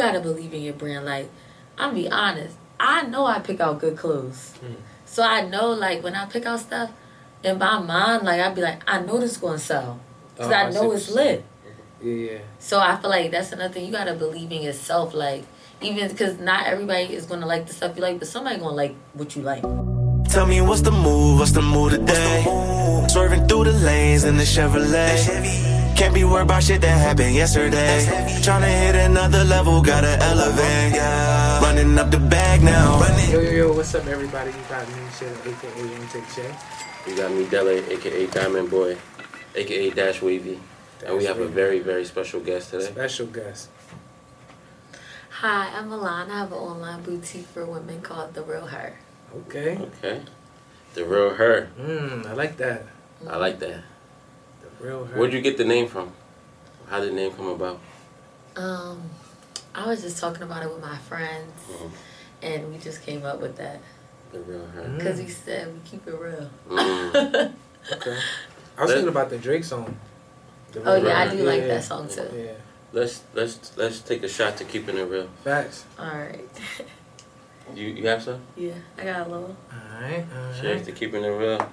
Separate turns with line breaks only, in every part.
gotta believe in your brand. Like, I'm be honest. I know I pick out good clothes,
Mm.
so I know like when I pick out stuff, in my mind, like I'd be like, I know this gonna sell, cause
Oh,
I
see
know it's lit.
Yeah, yeah.
So I feel like that's another thing. You gotta believe in yourself. Like even because not everybody is gonna like the stuff you like, but somebody gonna like what you like.
Tell me what's the move, what's the move today? Swerving through the lanes in the Chevrolet. Can't be worried about shit that happened yesterday. Tryna hit another level, gotta elevate. Yeah. Running up the bag now.
Yo, yo, yo, what's up, everybody? You got me, Shay, aka Intake Shay.
You got me, Dele, aka Diamond Boy, aka Dash Wavy. and we
Dash
have a very, very special guest today.
Special guest.
Hi, I'm Milan. I have an online boutique for women called The Real Her.
Okay.
Okay. The real her.
Mmm, I like that.
I like that.
The real her.
Where'd you get the name from? How did the name come about?
Um, I was just talking about it with my friends,
Mhm.
and we just came up with that
The real her.
Mm.
because we said we keep it real.
Mm.
Okay. I was thinking about the Drake song. The
oh
Real
yeah, I
Her.
do like
Yeah,
that song too.
Yeah.
Let's let's let's take a shot to keeping it real.
Facts.
All right.
You you have some?
yeah, I got a little.
Alright,
Cheers
alright.
to keeping it real.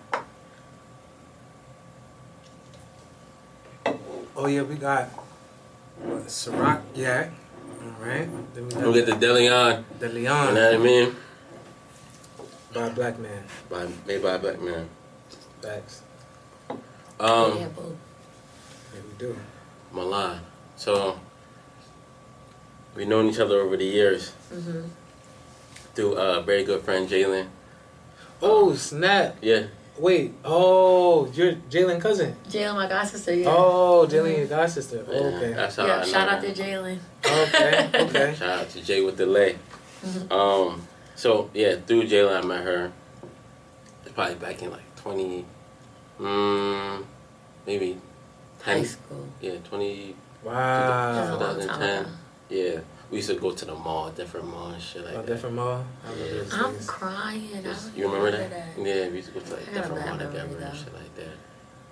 Oh yeah, we got what, Ciroc Yak. Alright. Then we got
We'll get the Deleon.
the
You know what I mean?
by Black Man.
By made by a black man.
Facts.
Um,
yeah, boo.
Yeah, we do.
Milan. So we've known each other over the years
Mhm.
through a very good friend Jalen.
Oh snap!
Yeah.
Wait. Oh, you're Jalen cousin.
Jalen, my god sister. Yeah.
Oh, Jalen, your god sister.
yeah,
okay.
That's how I
yeah.
know
Shout out
her.
to Jalen.
Okay. Okay.
Shout out to Jay with the lay.
Mhm.
Um, so yeah, through Jalen, I met her. It's probably back in like twenty, mm, maybe
High school.
yeah, twenty,
Wow.
long
2010. yeah. We used to go to the mall, different mall, and shit like
Oh,
that.
different mall. I remember those
I'm
days.
crying. I
Just-
don't
you remember that?
that?
Yeah, we used to go to like
I got a
different mall
memory,
together and shit like that.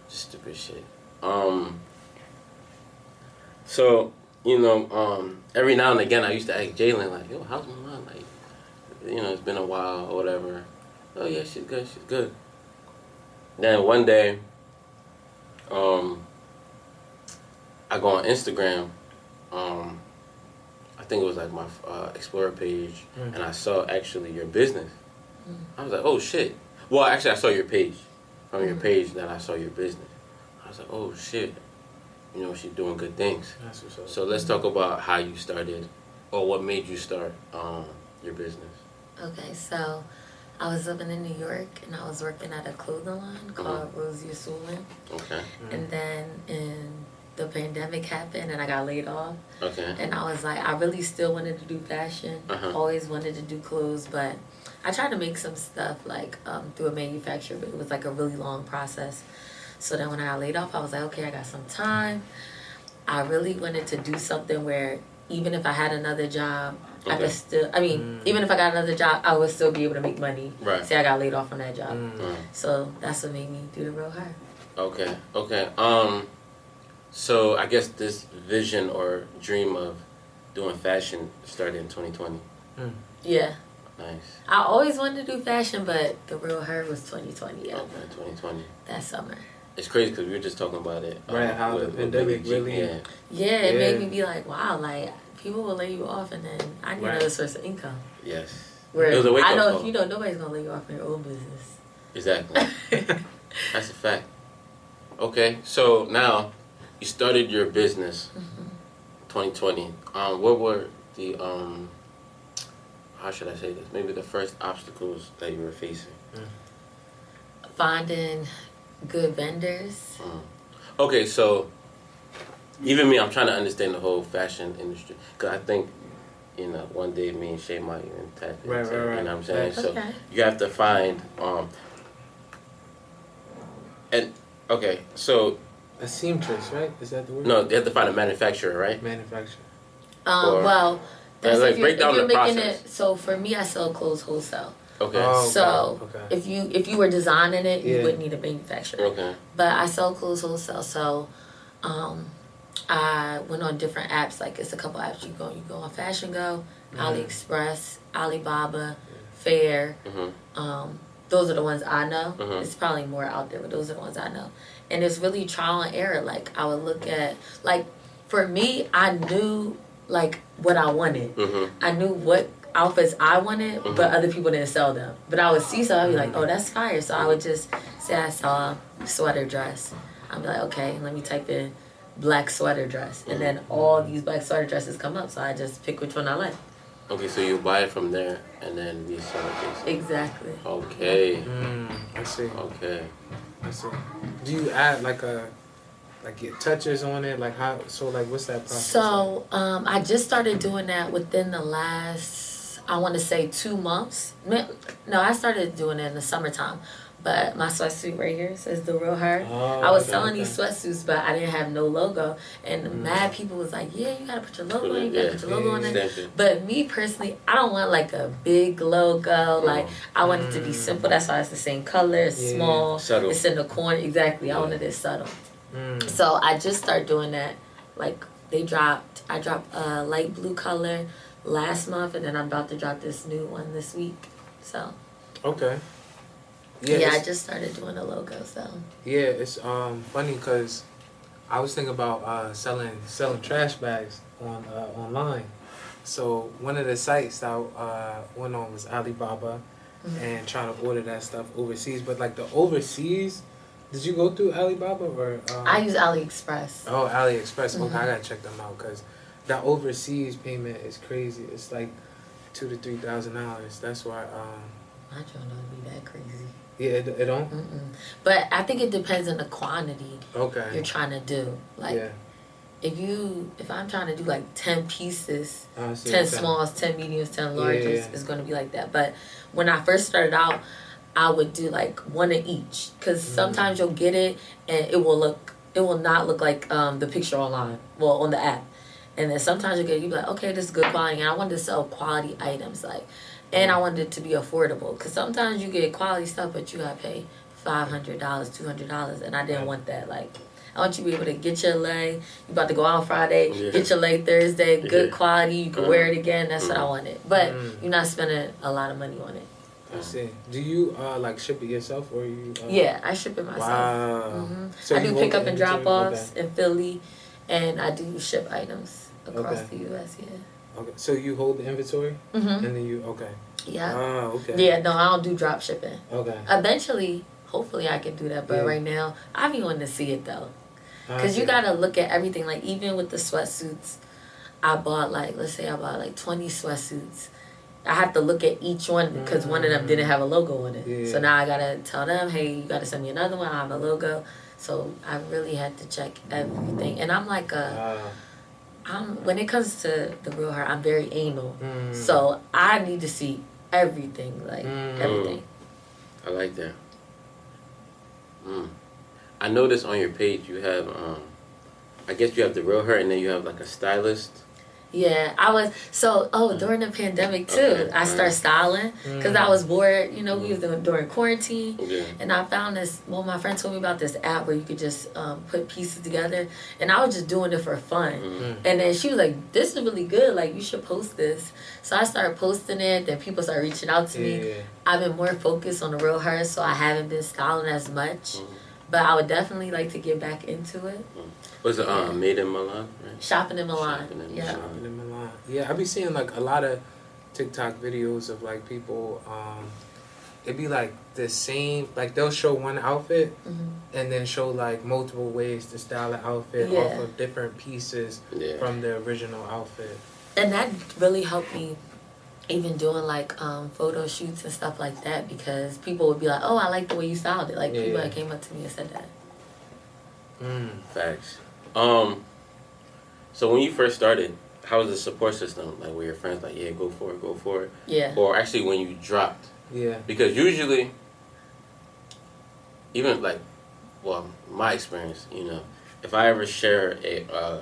Just stupid shit. Um. So you know, um, every now and again, I used to ask Jalen like, "Yo, how's my mom? Like, you know, it's been a while or whatever." Oh yeah, she's good. She's good. Then one day, um, I go on Instagram. Um, I think it was like my uh, Explorer page,
Mm.
and I saw actually your business.
Mm.
I was like, oh shit. Well, actually, I saw your page. From your
Mhm.
page, that I saw your business. I was like, oh shit. You know, she's doing good things.
That's what's up.
So let's talk about how you started, or what made you start um, your business.
Okay, so I was living in New York and I was working at a clothing line called Rosie Assoulin.
Okay.
Mm.
And then in the pandemic happened and I got laid off.
Okay.
And I was like, I really still wanted to do fashion.
Uh-huh.
Always wanted to do clothes, but I tried to make some stuff like um, through a manufacturer, but it was like a really long process. So then when I got laid off, I was like, okay, I got some time. I really wanted to do something where even if I had another job, I
Okay.
could still. I mean,
Mm.
even if I got another job, I would still be able to make money.
Right.
Say I got laid off from that job.
Mm.
Mm.
So that's what made me do the real her.
Okay. Okay. Um. So I guess this vision or dream of doing fashion started in 2020.
Yeah.
Nice.
I always wanted to do fashion, but the real her was 2020. Yeah.
Okay. 2020.
That summer.
It's crazy because we were just talking about it. um,
Right, how the pandemic
Biggie G.
really-
Yeah.
Yeah, it
Yeah.
made me be like, wow, like people will lay you off, and then I need
Right.
another source of income.
Yes.
Where
It was a wake
I
up
know
call.
if you know nobody's gonna lay you off in your own business.
Exactly. That's a fact. Okay, so now you started your business,
Mm-hmm.
2020. Um, what were the um, how should I say this? Maybe the first obstacles that you were facing.
Finding good vendors.
Mm. Okay, so even me, I'm trying to understand the whole fashion industry because I think you know one day me and Shay might even tap into.
Right, right, right.
You know what I'm saying? So
Okay.
you have to find um. And okay, so
A seamstress, right? Is that the word?
no, they have to find a manufacturer, right?
Manufacturer.
Um,
Or-
well, that's
like,
if you're,
break down
if you're
the
making
process.
it. So for me, I sell clothes wholesale.
Okay.
Oh,
So
okay.
if you if you were designing it, you wouldn't need a manufacturer.
Okay.
But I sell clothes wholesale, so um, I went on different apps. Like it's a couple apps you go. You go on Fashion Go, AliExpress, Alibaba, Faire.
Mhm.
Um, those are the ones I know.
Mhm.
It's probably more out there, but those are the ones I know. And it's really trial and error. Like I would look at like for me, I knew like what I wanted.
Mhm.
I knew what outfits I wanted,
Mhm.
but other people didn't sell them. But I would see some, I'd be like, oh, that's fire. So I would just say I saw a sweater dress. I'd be like, okay, let me type in black sweater dress. And then all these black sweater dresses come up. So I just pick which one I like.
Okay, so you buy it from there and then resell it.
Exactly.
Okay.
Mm, I see.
Okay.
I see. Do you add like a like get touches on it? Like how? So like, what's that process?
So um, I just started doing that within the last, I want to say two months. No, I started doing it in the summertime. But my sweatsuit right here says the real her.
Oh,
I was
okay,
selling
okay.
these sweatsuits, but I didn't have no logo. And
Mm.
mad people was like, "Yeah, you gotta put your logo You gotta
yeah,
put your logo on it." But me personally, I don't want like a big logo. Like I want it to be
Mm.
simple. That's why it's the same color. It's
Yeah.
small.
Subtle.
It's in the corner. Exactly. I wanted it subtle.
Mm.
So I just started doing that. Like they dropped, I dropped a light blue color last month, and then I'm about to drop this new one this week. So
Okay.
Yeah,
Yeah.
I just started doing the logo. So
yeah. It's um funny because I was thinking about uh, selling selling trash bags on uh, online. So one of the sites that I uh, went on was Alibaba,
Mhm.
and trying to order that stuff overseas. But like the overseas, did you go through Alibaba or? Um,
I use AliExpress.
Oh, AliExpress. Okay,
Mhm.
I gotta check them out because that overseas payment is crazy. It's like two to three thousand dollars. That's why. Um,
My joint don't be that crazy.
Yeah, it, it don't.
Mm-mm. But I think it depends on the quantity
Okay.
you're trying to do. Like
yeah.
if you, if I'm trying to do like ten pieces, 10
what
smalls, 10 mediums, 10
Yeah,
larges.
yeah.
It's going to be like that. But when I first started out, I would do like one of each. Because
Mm.
sometimes you'll get it and it will look, it will not look like um, the picture online, well, on the app. And then sometimes you get, you be like, okay, this is good quality. And I wanted to sell quality items. like, And I wanted it to be affordable. Because sometimes you get quality stuff, but you got to pay $500, $200. And I didn't want that. Like, I want you to be able to get your leg. You about to go out Friday,
Yeah.
get your leg Thursday, good
Yeah.
quality. You can
Mhm.
wear it again. That's what I
Mhm.
wanted. But
Mm.
you're not spending a lot of money on it.
I see. Do you uh like ship it yourself or you? Uh,
Yeah, I ship it myself.
Wow.
hmm
So
I
you
do pick up and drop
inventory?
offs in Philly, and I do ship items across
Okay.
the U.S. Yeah.
Okay. okay. So you hold the inventory
hmm
and then you okay.
Yeah.
Ah, okay.
Yeah. No, I don't do drop shipping.
Okay.
Eventually, hopefully, I can do that. But
Yeah.
right now, I be wanting to see it though. Because you gotta look at everything. Like even with the sweatsuits, I bought like let's say I bought like twenty sweatsuits. I have to look at each one because one of them didn't have a logo on it.
Yeah.
So now I gotta tell them, hey, you gotta send me another one. I have a logo. So I really had to check everything. And I'm like a,
Ah,
I'm when it comes to the real her, I'm very anal.
mm.
So I need to see everything, like
Mm.
everything.
I like that. Mm. I noticed on your page you have, um, I guess you have the real her, and then you have like a stylist.
Yeah, I was so oh during the pandemic too.
Okay,
I started styling because
Mm.
I was bored. You know, we was doing during quarantine,
Yeah.
and I found this. Well, my friend told me about this app where you could just um, put pieces together, and I was just doing it for fun.
Mhm.
And then she was like, "This is really good. Like you should post this." So I started posting it. Then people started reaching out to me. I've been more focused on the real her, so I haven't been styling as much.
Mhm.
But I would definitely like to get back into it.
Was it um, made in Milan? Right.
Shopping in Milan.
Shopping in
yeah.
Milan.
Shopping in Milan. Yeah, I be seeing like a lot of TikTok videos of like people. Um, it'd be like the same. Like they'll show one outfit
hmm
and then show like multiple ways to style an outfit
Yeah.
off of different pieces
Yeah.
from the original outfit.
and that really helped me even doing like um photo shoots and stuff like that because people would be like oh i like the way you styled it like people
Yeah.
that came up to me and said that
Mm.
Facts. Um. So when you first started, how was the support system? Like, were your friends like, "Yeah, go for it, go for it,"
yeah
or actually when you dropped?
Yeah.
Because usually, even like, well, my experience, you know, if I ever share a uh,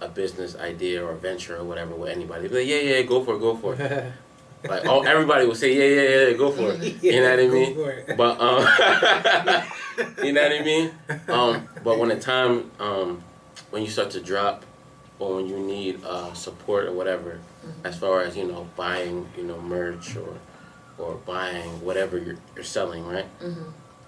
a business idea or venture or whatever with anybody, they'd like, yeah, yeah, go for it, go for it. Like, oh, everybody will say, yeah, yeah, yeah, go for it. you know what I mean? But um, you know what I mean. Um, but when the time um when you start to drop or when you need uh, support or whatever, as far as you know, buying you know merch or or buying whatever you're, you're selling, right?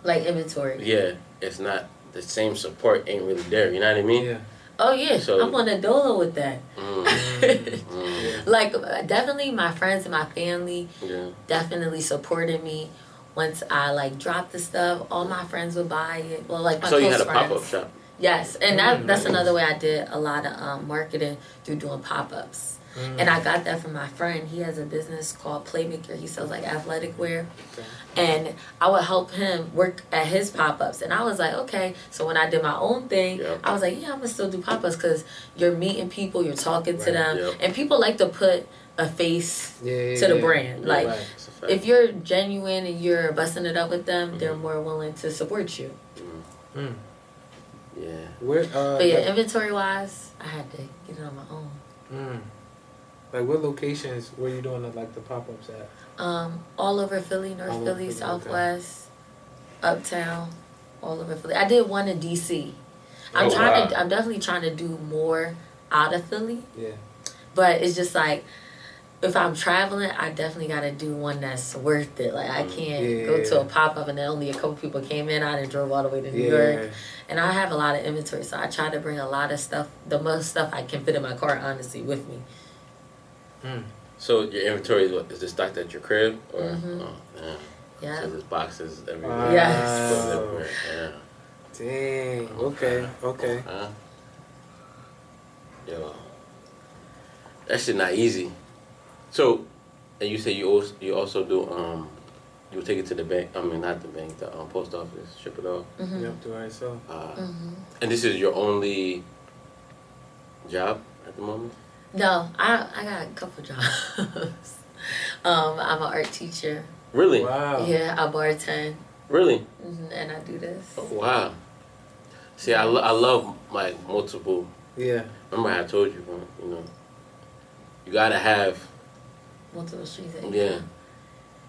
Like inventory.
Yeah, it's not the same support ain't really there. You know what I mean?
Yeah.
Oh yeah,
So-
I'm on a dolo with that.
Mm, mm,
like definitely my friends and my family
yeah.
definitely supported me. Once I like dropped the stuff, all my friends would buy it. Well, like my
So you
close
had a
friends.
pop up shop.
Yes, and that
Mm,
that's
nice.
another way I did a lot of um, marketing through doing pop ups.
Mm.
And I got that from my friend. He has a business called Playmaker. He sells like athletic wear.
Okay.
And I would help him work at his pop ups. And I was like, okay. So when I did my own thing,
Yep.
I was like, yeah, I'm going to still do pop ups because you're meeting people, you're talking to them.
yep.
And people like to put a face
Yeah, yeah,
to the
yeah.
brand. Like,
Right.
It's a fact.
if you're genuine and you're busting it up with them, they're
Mm-hmm.
more willing to support you.
Mm.
yeah.
Where, uh,
But yeah,
like,
inventory wise, I had to get it on my own.
mm. Like what locations were you doing the, like the pop ups at?
Um, all over Philly, North
All
Philly,
Philly,
Southwest, Uptown, all over Philly. I did one in DC. I'm
Oh,
trying
wow.
to. I'm definitely trying to do more out of Philly,
Yeah.
but it's just like if I'm traveling, I definitely got to do one that's worth it. Like I can't
Yeah.
go to a pop up and then only a couple people came in. I didn't drove all the way to New
Yeah.
York, and I have a lot of inventory, so I try to bring a lot of stuff, the most stuff I can fit in my car, honestly, with me.
Mm.
So your inventory is what is this stocked at your crib or?
Mhm.
Oh, damn.
Yeah.
So there's boxes everywhere.
Wow.
Yes.
Clothes everywhere. Yeah.
Dang. Okay. Okay.
Huh? Yo, that shit not easy. So, and you say you also you also do um, you take it to the bank. I mean, not the bank, the um, post office, ship it off.
hmm
Yep. Do right. So.
Uh,
hmm
And this is your only job at the moment.
No, I I got a couple jobs. um, I'm an art teacher.
Really,
Wow.
Yeah, I bartend,
really.
hmm and I do this.
Oh, wow. See, I, lo- I love like multiple.
Yeah.
Remember, I told you, bro, you know, you gotta have
Multiple streets.
Yeah.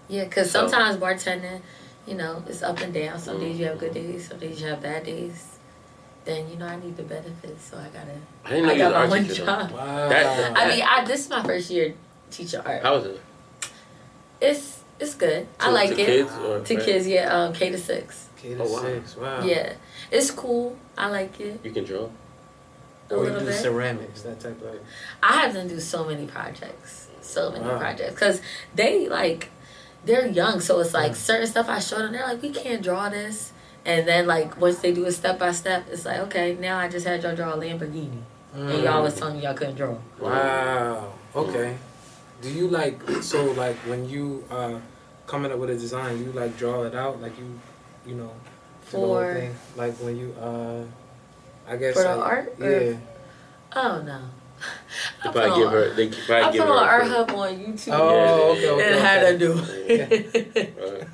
Yeah, because
So-
sometimes bartending, you know, it's up and down. Some days you have good days, some days you have bad days. Then you know I need the benefits, so I gotta.
I didn't know
I
you was
got
an
my
art
one job.
Wow.
That-
I mean, I this is my first year teaching art.
How was it?
It's it's good. I
To-
like
to
it.
Kids or
To
right?
kids, yeah, um, K to six.
K to
Oh, wow.
six. Wow.
Yeah, it's cool. I like it
You can draw.
a
Or you do
bit.
ceramics, that type of.
I have them do so many projects, so many
Wow.
projects, because they like they're young, so it's like
Mm.
certain stuff I show them. They're like, we can't draw this, and then like once they do it step by step, it's like okay, now I just had y'all draw a Lamborghini, and
Mm.
y'all was telling me y'all couldn't draw.
Wow. Okay. Do you like so like when you uh coming up with a design, you like draw it out like you you know do the whole
For-
thing? like when you uh I guess
For the
like,
art, or-
Yeah.
Oh no,
They
I
probably give
on-
her. They probably
I
give her.
I put
her.
on
a
Art. Hub on YouTube
Oh,
Yeah,
okay, okay.
and
okay.
had to do it.
Right.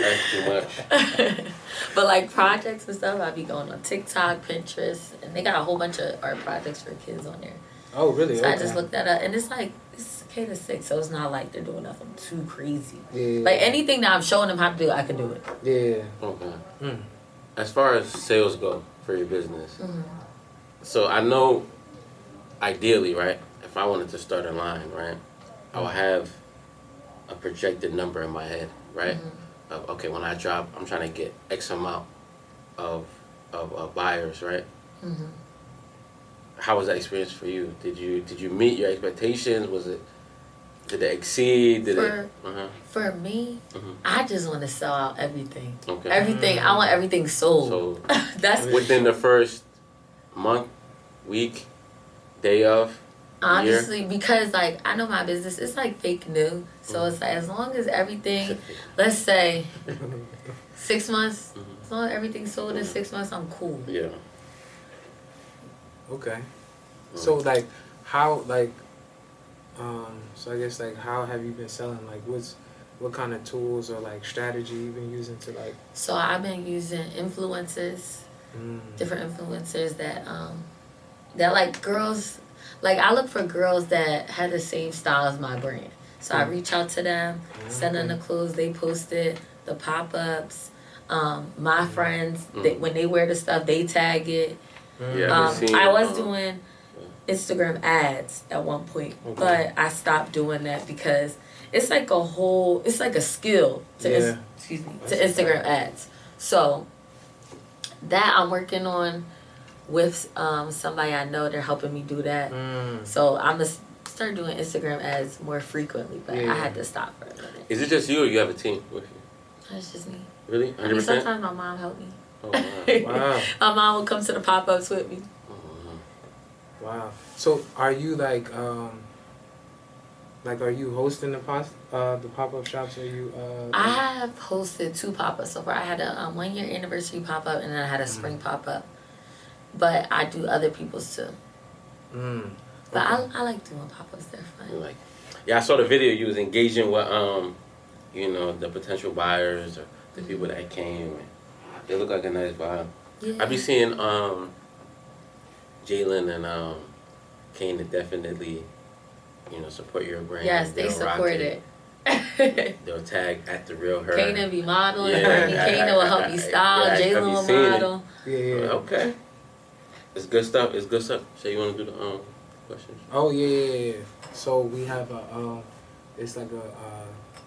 That's too much.
but like projects and stuff, I'd be going on TikTok, Pinterest, and they got a whole bunch of art projects for kids on there.
Oh really?
So
okay.
I just looked that up, and it's like it's K to six, so it's not like they're doing nothing too crazy.
Yeah.
Like anything that I'm showing them how to do, I can do it.
Yeah.
Okay.
Mm.
As far as sales go for your business,
Mhm.
so I know, ideally, right? If I wanted to start a line, right, I would have a projected number in my head, right?
Mhm.
Of okay, when I drop, I'm trying to get X amount of of, of buyers, right?
Mhm.
How was that experience for you? Did you did you meet your expectations? Was it did it exceed? Did
For-
it? Uh-huh.
For me,
Mhm.
I just want to sell out everything.
Okay.
Everything. I want everything sold.
So
That's
within the first month, week, day of,
honestly because like I know my business. It's like fake new, so
Mhm.
it's like as long as everything, let's say six months,
Mhm.
as long as everything's sold in six months, I'm cool.
yeah.
Okay. So like how like um so I guess like how have you been selling? Like what's what kind of tools or like strategy you've been using to like
So I've been using influencers,
mm,
different influencers that um that like girls like I look for girls that had the same style as my brand. So I
Mm.
reach out to them, send them the clothes they posted, the pop ups. Um, my friends, they, when they wear the stuff, they tag it.
Yeah,
Um, I was
um,
doing Instagram ads at one point,
Okay.
but I stopped doing that because it's like a whole, it's like a skill to, ins-
Yeah.
excuse me, to
That's
Instagram ads. So that I'm working on with um, somebody I know. They're helping me do that.
Mm.
So I'm gonna start doing Instagram ads more frequently, but
Yeah.
I had to stop for a minute.
Is it just you or you have a team with you?
That's just me.
Really? 100%?
mean, sometimes my mom helped me.
Oh, wow.
Wow.
my mom would come to the pop ups with me.
Oh, wow.
Wow. So are you like um like are you hosting the pos- uh the pop up shops? Are you uh
I have hosted two pop ups so far. I had a um, one year anniversary pop up and then I had a spring pop up. But I do other people's too.
mm.
But
Okay.
I, I like doing pop ups. They're fun.
Like, yeah, I saw the video. You was engaging with, um, you know, the potential buyers or the people that came. And they look like a nice vibe.
Yeah.
I be seeing um, Jalen and um, Kane to definitely, you know, support your brand.
yes, they support
it.
it.
They'll tag at the real her.
Kana be modeling.
Yeah.
Yeah. Will help me style.
Yeah,
Jalen
you
will
seen it?
model.
Yeah, yeah.
Okay. It's good stuff. It's good stuff. So you want to do the um questions?
Oh yeah, yeah, yeah, yeah. So we have a um it's like a uh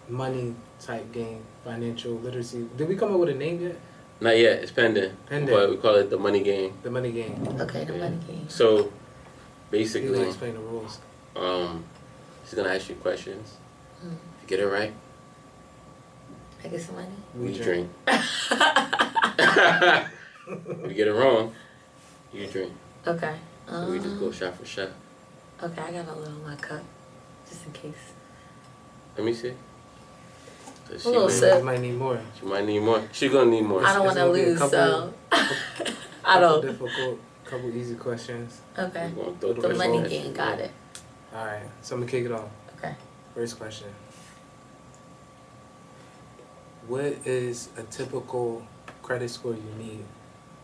money type game, financial literacy. Did we come up with a name yet?
Not yet. It's pending.
Pending.
But we call it the money game.
The money game.
Okay, the
Yeah.
money game.
So
You gonna
basically,
explain the rules.
um, he's gonna ask you questions.
Hmm.
If you get it right,
I get some money.
we drink. if you get it wrong, you drink.
okay.
So we just go shot for shot.
okay, I got a little in my cup, just in case.
Let me see. So she,
little
might,
sip.
You might need more.
she might need more. She's gonna need more.
I don't want to
gonna be a
lose,
couple-
so I don't.
difficult, couple easy questions.
Okay.
Throw
The
The money game,
you.
got it.
All right, so I'm gonna kick it off.
Okay.
First question. What is a typical credit score you need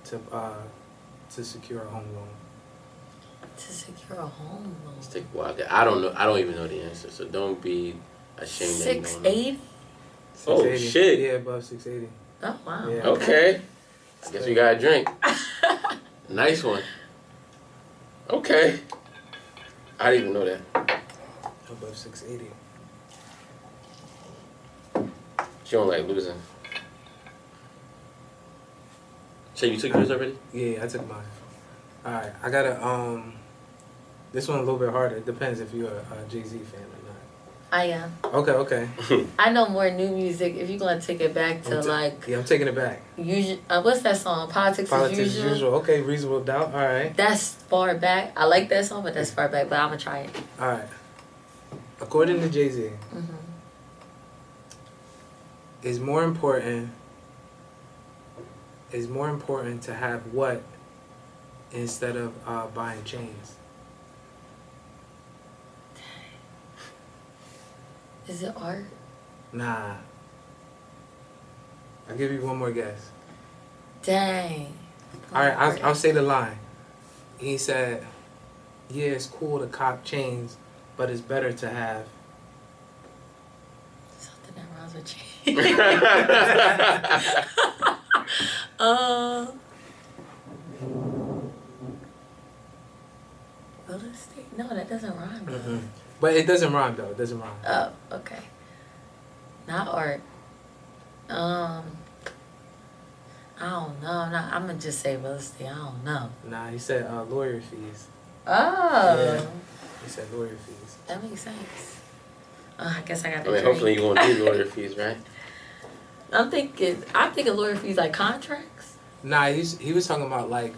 to uh to secure a home loan?
To secure a home loan.
Let's take a while. I don't know. I don't even know the answer. So don't be ashamed. that you
Six
don't know.
eighty.
Oh,
680.
shit.
Yeah, above six eighty.
Oh wow.
Yeah.
Okay. I guess we got a drink. Nice one. Okay. I didn't even know that.
Above six eighty.
She don't like losing. Shay, you took yours already?
Yeah, I took mine. All right, I got to um. This one a little bit harder. It depends if you're a, a Jay Z fan or not.
I am.
Okay, okay.
I know more new music. If you're gonna take it back to
I'm ta-
like
yeah, I'm taking it back.
usual, uh, what's that song? Politics,
Politics
as
as
usual.
usual. Okay, reasonable doubt. All right,
That's far back. I like that song, but that's far back. But I'm gonna try it.
all right. According to Jay Z,
hmm
is more important. Is more important to have what instead of uh, buying chains.
Is it art?
Nah. I'll give you one more guess.
Dang.
All right, I'll, I'll say the line. He said, "Yeah, it's cool to cop chains, but it's better to have."
Something that rhymes with change. uh, real estate? No, that doesn't rhyme.
Mm-hmm. But it doesn't rhyme though. It doesn't rhyme.
Oh, okay. Not art. Um, I don't know. I'm, not, I'm gonna just say real estate. I don't know.
Nah, he said uh, lawyer fees.
Oh,
Yeah. He said lawyer fees.
that makes sense. Uh, I guess I got
I
to
mean, hopefully you won't need lawyer fees, right?
I'm thinking. I'm thinking lawyer fees like contracts.
Nah, he's he was talking about like,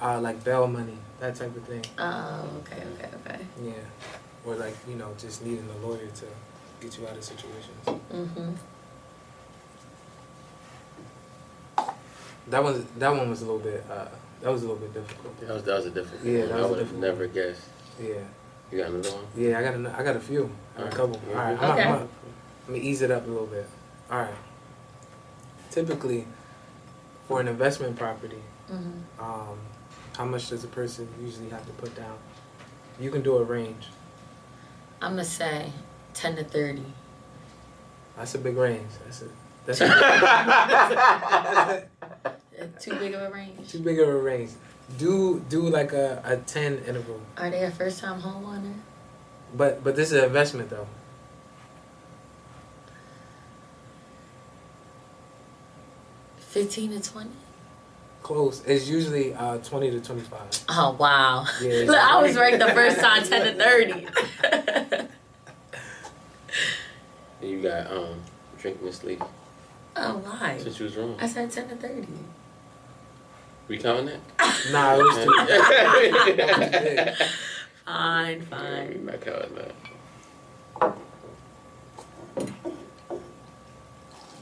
uh, like bail money, that type of thing.
Oh, okay, okay, okay.
Yeah, or like you know just needing a lawyer to get you out of situations.
Mm-hmm.
That was that one was a little bit uh, that was a little bit difficult.
That was that was a difficult
Yeah,
one.
that
I
was a
would have
difficult
never
one.
guessed.
Yeah,
You got another one?
yeah. I got a, I got a few, I got a couple. All right, I'm,
Okay.
I'm, I'm gonna ease it up a little bit. All right. Typically, for an investment property,
Mm-hmm.
um, how much does a person usually have to put down? You can do a range.
I'm gonna say ten to thirty.
That's a big range. That's a that's a,
Too big of a range.
too big of a range. do do like a, a ten interval.
Are they a first time homeowner?
But but this is an investment though.
Fifteen to twenty.
Close. It's usually uh, twenty to twenty five.
Oh wow!
Yeah.
Look, I was right the first time, ten to thirty.
You got um drinking and sleep
oh why?
since you was wrong.
I said ten to thirty.
We counting that?
Nah, it was too.
Fine,
We
fine.
not counting that.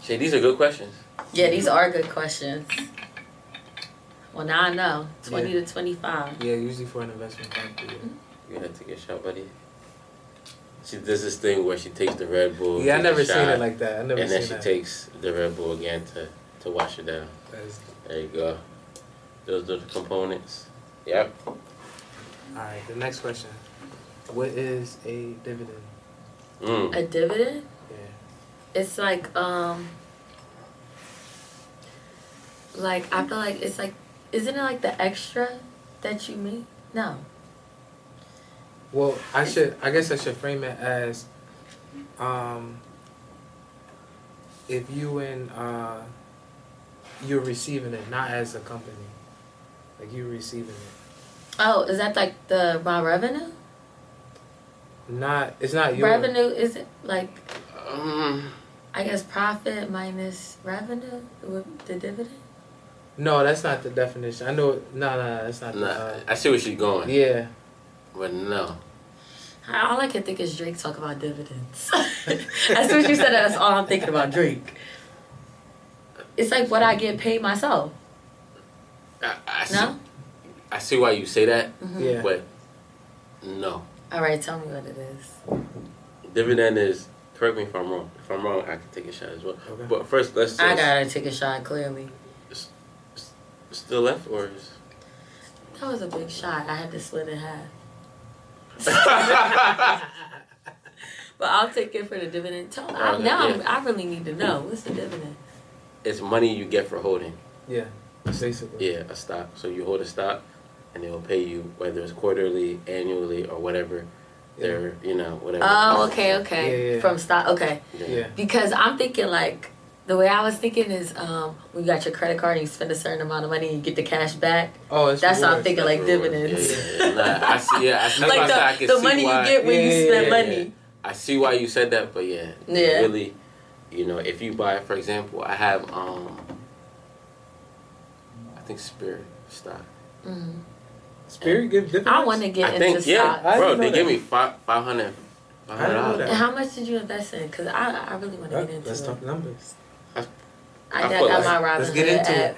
Shay, these are good questions.
Yeah, these are good questions. Well, now I know. Twenty to twenty-five.
yeah, usually for an investment bank. Yeah.
You gotta take a shot, buddy. She does this thing where she takes the Red Bull.
Yeah, I never seen
shot,
it like that. I never
and then
seen
she
that.
takes the Red Bull again to, to wash it down.
That's-
There you go. Those are the components. Yep.
all right, the next question. What is a dividend?
Mm.
A dividend?
Yeah.
It's like um. Like I feel like it's like, isn't it like the extra that you make? No.
Well, I should. I guess I should frame it as, um, if you and uh, you're receiving it, not as a company, like you're receiving it.
Oh, is that like the my revenue?
Not. It's not your
Revenue is it like
Um,
I guess profit minus revenue with the dividend?
No, that's not the definition. I know. No, no, that's not.
nah,
The, uh,
I see where she's going.
yeah.
But no.
All I can think is Drake talk about dividends. as soon as you said that, that's all I'm thinking about Drake. It's like what I get paid myself.
I, I, see,
No?
I see why you say that,
Mhm.
Yeah.
but no.
All right, tell me what it is.
Dividend is, correct me if I'm wrong. If I'm wrong, I can take a shot as well.
Okay.
But first, let's just.
I gotta take a shot. Clearly,
Still left or is.
that was a big shot. I had to split in half. But I'll take it for the dividend. Tell I,
Okay,
now
yeah.
I'm, I really need to know what's the dividend.
it's money you get for holding.
Yeah. Basically.
Yeah, a stock. So you hold a stock, and they will pay you whether it's quarterly, annually, or whatever. They're you know whatever.
Oh, okay, okay.
Yeah, yeah.
From stock. Okay,
Yeah.
because I'm thinking like the way I was thinking is um, when you got your credit card and you spend a certain amount of money and you get the cash back.
Oh, it's
That's what I'm thinking, like
That's what it
dividends.
Yeah, yeah, yeah. Nah, I see. Yeah, I see.
like
why I said I
the,
can
the
see
money
why-
you get when
Yeah,
you spend
yeah,
money.
I see why you said that, but yeah,
Yeah.
really, you know, if you buy, for example, I have, um, I think Spirit stock.
Mhm.
Spirit give dividends.
I want to get
I
into
think, yeah.
I
bro, they
know
give me five, five hundred, five
I didn't know
dollars.
that.
And how much did you invest in? Because I, I really want to get into
let's
it.
talk numbers.
I,
I
got, got
like-
my Robinhood
let's get into
app.
it.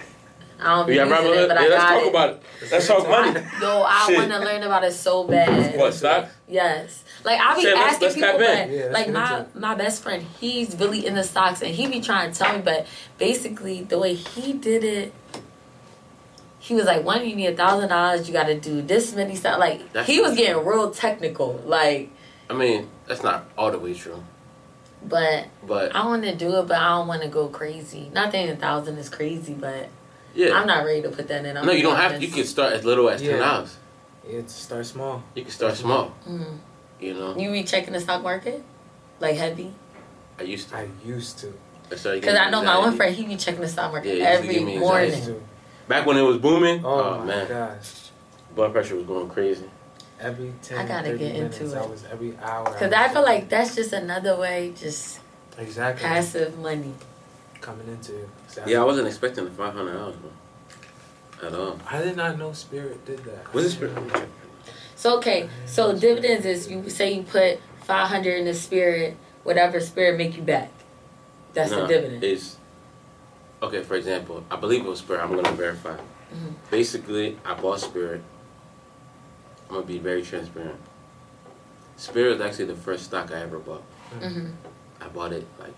I don't be
Yeah,
using it, but I
yeah, let's
got
talk about it. Let's talk money.
I, no, I
Shit.
want to learn about it so bad.
What stock?
Yes. Like I be
Shit, let's-
asking
let's
people, but.
Yeah,
like my my best friend, he's really into stocks, and he be trying to tell me, but basically the way he did it, he was like, one, you need a thousand dollars, you got to do this many stuff. Like
That's
he was
true.
getting real technical, like,
I mean, that's not all the way true,
but
but
I want to do it, but I don't want to go crazy. Not that a thousand is crazy, but
yeah.
I'm not ready to put that in. I'm
no, you don't have to. You can start as little as ten
Yeah.
dollars.
It start small.
You can start small.
Mhm.
You know,
You be checking the stock market, like heavy.
I used to.
I used to.
Because I know
me
my one friend, he be checking the stock market
Yeah, it used to
every
give me
I
morning.
Back when it was booming,
Oh,
oh,
my
man,
gosh.
blood pressure was going crazy.
Every 10,
I gotta
30
get
minutes,
into
I
it.
was every hour.
Because
was
I feel like that's just another way, just
exactly
passive money.
coming into it. Exactly.
Yeah, I wasn't expecting the five hundred dollars, bro, at all.
I did not know Spirit did that.
Was it spirit?
So okay, so dividends is you say you put five hundred in the spirit, whatever spirit make you back. That's
Nah,
the dividend.
Is okay. For example, I believe it was Spirit. I'm gonna verify.
Mhm.
Basically, I bought Spirit. I'm gonna be very transparent. Spirit is actually the first stock I ever bought.
hmm
I bought it like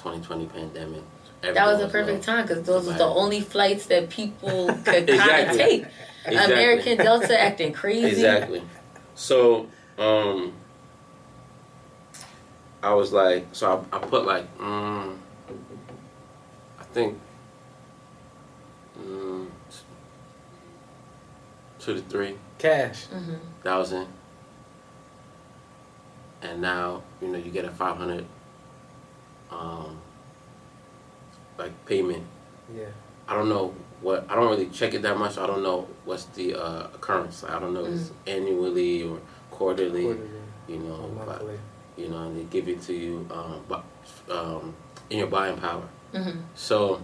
2020 pandemic.
That was a perfect time because those were the only flights that people could kind of take.
Exactly.
American Delta acting crazy.
Exactly. So, um, I was like, so I, I put like, mm, I think, mm, two to three
Cash.
hmm
thousand, and now you know you get a five hundred, um, like payment.
Yeah.
I don't know what I don't really check it that much. I don't know what's the uh, occurrence. I don't know if it's annually or quarterly.
Quarterly
You know,
or
but you know, and they give it to you, um, but um, in your buying power.
hmm
So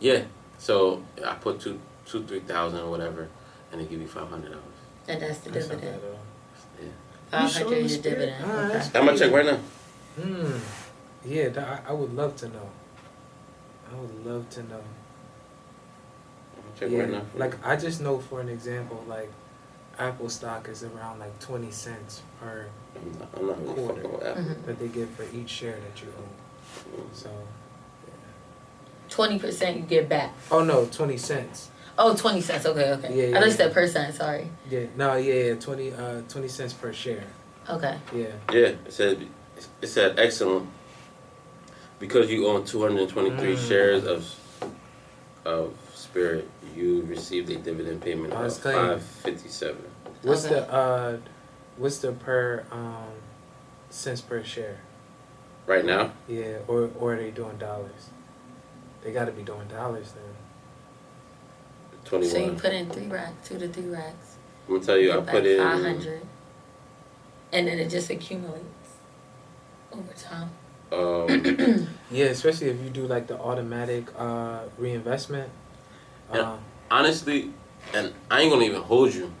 yeah, so I put two, two, three thousand or whatever, and they give you five hundred dollars.
And that's the
That's not
dividend.
bad at all.
Five
You
hundred is
sure
your
it's
dividend.
Ah,
okay.
that's-
I'm gonna check right now.
Hmm. Yeah, that, I, I would love to know. I would love to know.
Check
yeah,
right now.
like I just know for an example, like Apple stock is around like twenty cents per
I'm not, I'm not really
Quarter.
fucking with Apple.
Mhm.
that they give for each share that you own. So.
Twenty percent you get back.
oh no, twenty cents.
Oh, 20 cents. Okay, okay.
Yeah,
I
yeah,
thought you
yeah.
said percent. Sorry.
Yeah, no, yeah, yeah, twenty, uh, twenty cents per share.
Okay.
Yeah,
Yeah, it said it said excellent because you own 223
Mm.
shares of of Spirit. You received a dividend payment of
that's clean.
557.
what's
Okay.
the uh, what's the per um cents per share?
Right now,
Yeah, or or are they doing dollars? They got to be doing dollars then.
21.
So you put in three racks, two to three racks.
I'm gonna tell you, I put in.
500. And then it just accumulates over time.
Um,
Yeah, especially if you do like the automatic uh, reinvestment.
Yeah.
Uh,
honestly, and I ain't gonna even hold you.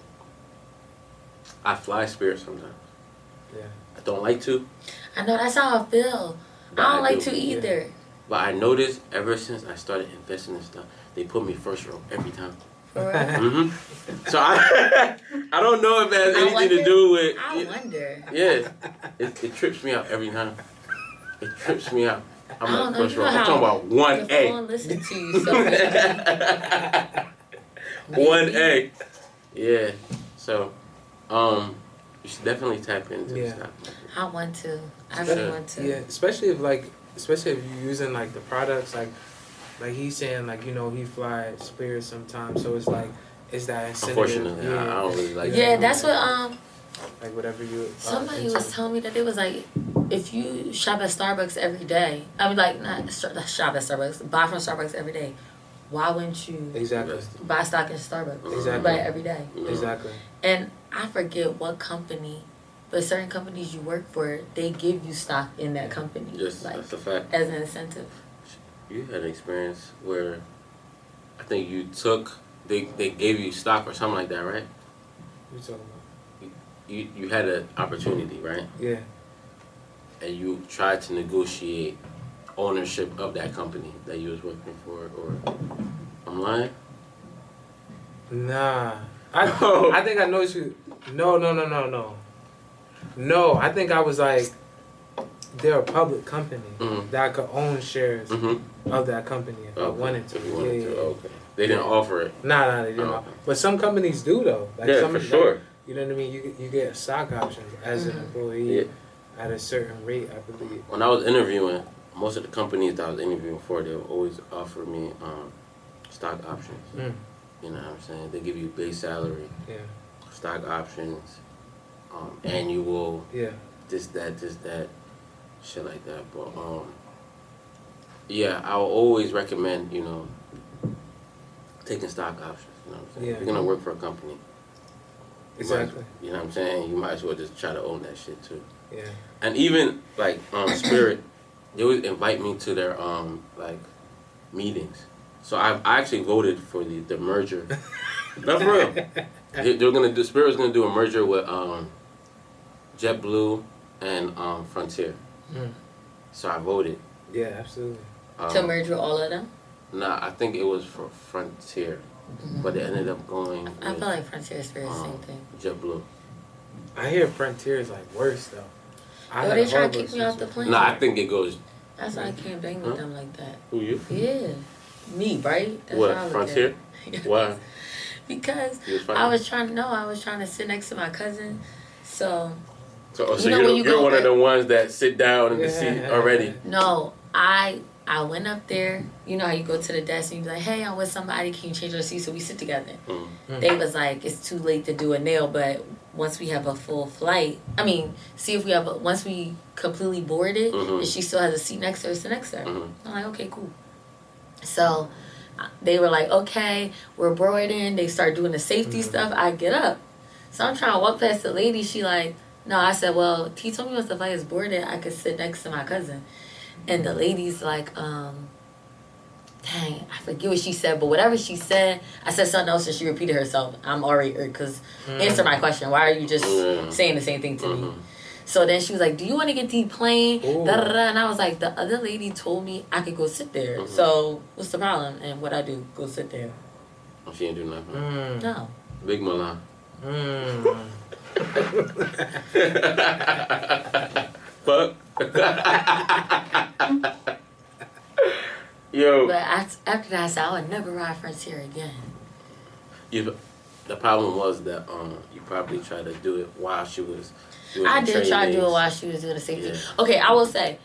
I fly Spirit sometimes.
yeah.
I don't like to,
I know that's how I feel.
but
I don't like
do.
to either.
But I noticed ever since I started investing in stuff, they put me first row every time.
For real.
hmm So I, I don't know if it has
I
anything to do with.
I wonder.
Yeah, it, it trips me out every time. It trips me out. I'm
I don't
first row.
know
I'm talking about one
The
A.
phone listen to you so
one A. Yeah. So, um, you should definitely tap into the
Yeah.
stock market.
I want to. I
Sure.
really want to.
Yeah, especially if like, especially if you're using like the products like, like he's saying like you know he flies Spirit sometimes, so it's like it's that incentive.
Unfortunately, I, I don't really like.
Yeah,
that.
that's what um
like whatever you.
Somebody
into.
was telling me that it was like if you shop at Starbucks every day. I mean, like not shop at Starbucks, buy from Starbucks every day. Why wouldn't you
Exactly.
buy stock in Starbucks?
Exactly.
Buy it every day.
Exactly.
And I forget what company, but certain companies you work for, they give you stock in that company,
Yes,
like
that's a fact.
as an incentive.
You had an experience where I think you took they they gave you stock or something like that, right?
You talking about?
You you had an opportunity, right?
Yeah.
And you tried to negotiate ownership of that company that you was working for, or I'm lying.
Nah. I. I think I know you. No, no, no, no, no. No, I think I was like, they're a public company
Mhm.
that I could own shares
Mm-hmm.
of that company if I wanted to.
If you
Yeah,
wanted
yeah,
to,
yeah.
okay. They didn't offer it.
Nah, nah, they didn't.
Oh, okay.
But some companies do though. Like
yeah,
some,
for
like,
sure.
you know what I mean? You get- you get stock options as an
Mhm.
employee
Yeah.
at a certain rate, I believe.
When I was interviewing, most of the companies that I was interviewing for, they would always offer me um, stock options.
Mm.
You know what I'm saying? They give you base salary,
Yeah,
stock options, um, annual,
yeah,
this, that, this, that, shit like that. But um, yeah, I will always recommend, you know, taking stock options. You know what I'm saying?
Yeah.
If you're gonna work for a company, you might-
exactly.
you know what I'm saying? You might as well just try to own that shit too.
Yeah,
And even like um, Spirit, they would invite me to their um like meetings. So I, I actually voted for the, the merger. Not for real. They, they were gonna do Spirit was gonna do a merger with um JetBlue and um Frontier.
Mm.
So I voted.
yeah, absolutely.
Um,
to merge with all of them.
Nah, I think it was for Frontier, but it ended up going with
I feel like Frontier Spirit same
um,
thing.
JetBlue.
I hear Frontier is like worse though. I
Yo, they
a
try to
horrible
kick me off the
experience
plane.
Nah, I think it goes.
That's why I can't bang with
Huh?
them like that.
Who you?
Yeah, me, right? That's
What
how I look at
Frontier? Why?
because
was?
I was trying to know. I was trying to sit next to my cousin, so
So, oh,
You
so
know
you're,
when you
you're
go
one of the ones that sit down in the seat already.
no, I I went up there. You know how you go to the desk and you be like, "Hey, I'm with somebody. Can you change your seat so we sit together?"
Mm.
Mm.
They was like, "It's too late to do a nail, but once we have a full flight, I mean, see if we have a, once we completely boarded,
Mhm.
and she still has a seat next to her, sit next to her."
Mhm.
I'm like, "Okay, cool." So uh, they were like, "Okay, we're boarding." They start doing the safety
Mhm.
stuff. I get up, so I'm trying to walk past the lady. She like, "No," I said, "Well, he told me once I was is boarded, I could sit next to my cousin." And the lady's like, um, dang, I forget what she said, but whatever she said, I said something else and she repeated herself. I'm already, because answer my question. Why are you just
Yeah.
saying the same thing to me?
Mhm.
So then she was like, Do you want to get deplaned?
Ooh.
Da, da, da. And I was like, The other lady told me I could go sit there.
Mhm.
So what's the problem? And what I do? Go sit there.
Oh, She ain't do nothing.
Mm.
No.
Big Milan.
Mm.
Fuck. Yo.
But I, after that, I said, I would never ride Frontier again.
You, the problem was that um, you probably tried to do it while she was. doing
I did try to do it while she was doing the safety.
Yeah.
Okay, I will say,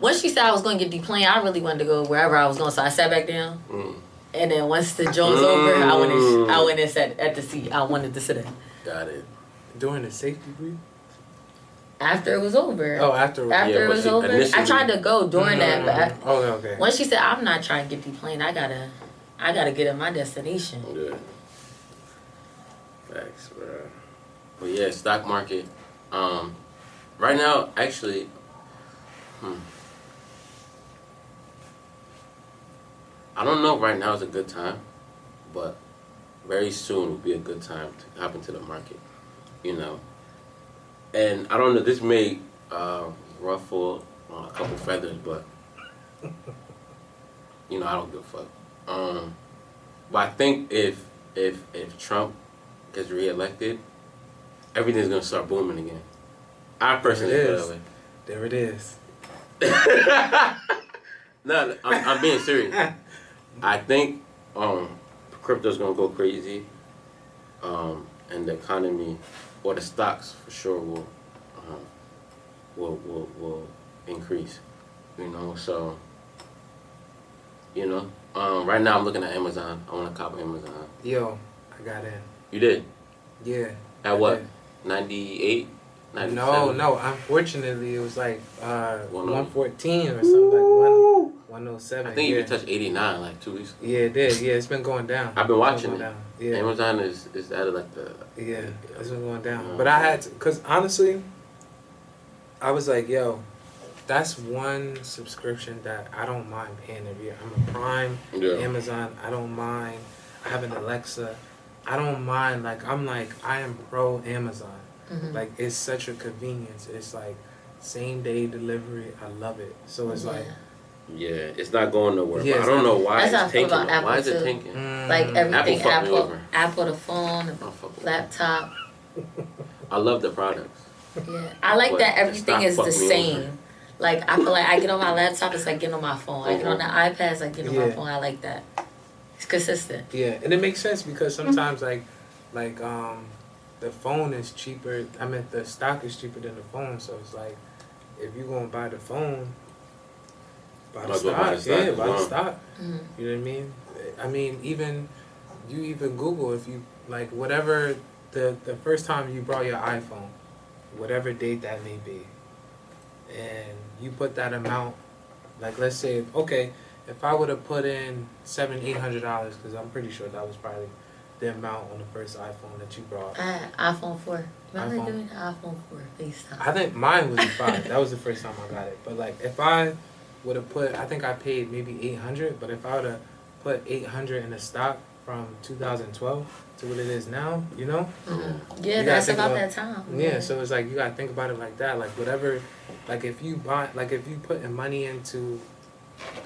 once she said I was going to get deplaned, I really wanted to go wherever I was going. So I sat back down.
Mm,
And then once the Jones over, I went and
Mm.
I went and sat at the seat I wanted to sit in.
got it.
During the safety brief?
After it was over.
Oh, after.
After
Yeah,
it was
see,
over, I tried to go during that, but I,
Mm. Okay, okay.
once she said I'm not trying to get deplaned, I gotta, I gotta get at my destination.
Good. Facts, bro. But yeah, stock market. Um, right now, actually, hmm. I don't know. if Right now is a good time, but very soon will be a good time to hop into the market. You know, and I don't know. This may uh, ruffle uh, a couple feathers, but you know, I don't give a fuck. Um, but I think if if if Trump gets reelected, everything's gonna start booming again. I personally
It
feel that way.
There it is.
no, I'm, I'm being serious. I think um, crypto's gonna go crazy, um, and the economy or the stocks for sure will um, will will will increase. You know, so you know, um, right now I'm looking at Amazon. I want to cop Amazon.
Yo, I got in.
You did
Yeah.
at
I
what? 98?
No, no. Unfortunately, it was like uh, 114 or something like one, 107.
I think
yeah.
you touched 89 like two weeks. ago.
Yeah, it did. Yeah, it's been going down.
I've been watching
It's
it.
down. Yeah.
Amazon is is at like the
Yeah, it's been going down.
Yeah.
But I had to, cause honestly, I was like, yo, that's one subscription that I don't mind paying every year. I'm a Prime,
yeah.
Amazon. I don't mind. I have an Alexa. I don't mind. Like I'm like I am pro Amazon.
Mhm.
Like it's such a convenience. It's like same day delivery. I love it. So it's like
Yeah.
Yeah, it's not going nowhere.
Yeah,
but I don't know why
That's how I
it's
feel
tanking.
about
why
Apple,
is it
too.
tanking?
mm,
like everything
Apple fucked
Apple. Apple, the phone, the laptop.
I love the products.
Yeah, I like
But
that everything is the same.
over.
Like I feel like I get on my laptop, it's like getting on my phone. I get on the
Mhm.
iPad, it's like getting on my phone. I like that. It's consistent.
Yeah, and it makes sense because sometimes like like um the phone is cheaper. I mean the stock is cheaper than the phone, so it's like if you're gonna buy the phone, buy the
Might as well
stock.
buy the stock
Yeah,
as
buy the
well.
stock.
Mhm.
You know what I mean? I mean even you even Google if you like whatever the the first time you brought your iPhone, whatever date that may be, and you put that amount, like let's say okay, if I would have put in seven eight hundred dollars because I'm pretty sure that was probably the amount on the first iPhone that you brought.
I had iPhone four. Remember
iPhone.
doing iPhone four FaceTime?
I think mine was a five. that was the first time I got it. But like if I would have put, I think I paid maybe eight hundred. But if I would have put eight hundred in the stock from 2012 to what it is now, you know?
Mhm. Yeah,
gotta
that's about
about-
that time.
Yeah. So it's like you gotta think about it like that. Like whatever, like if you buy, like if you putting money into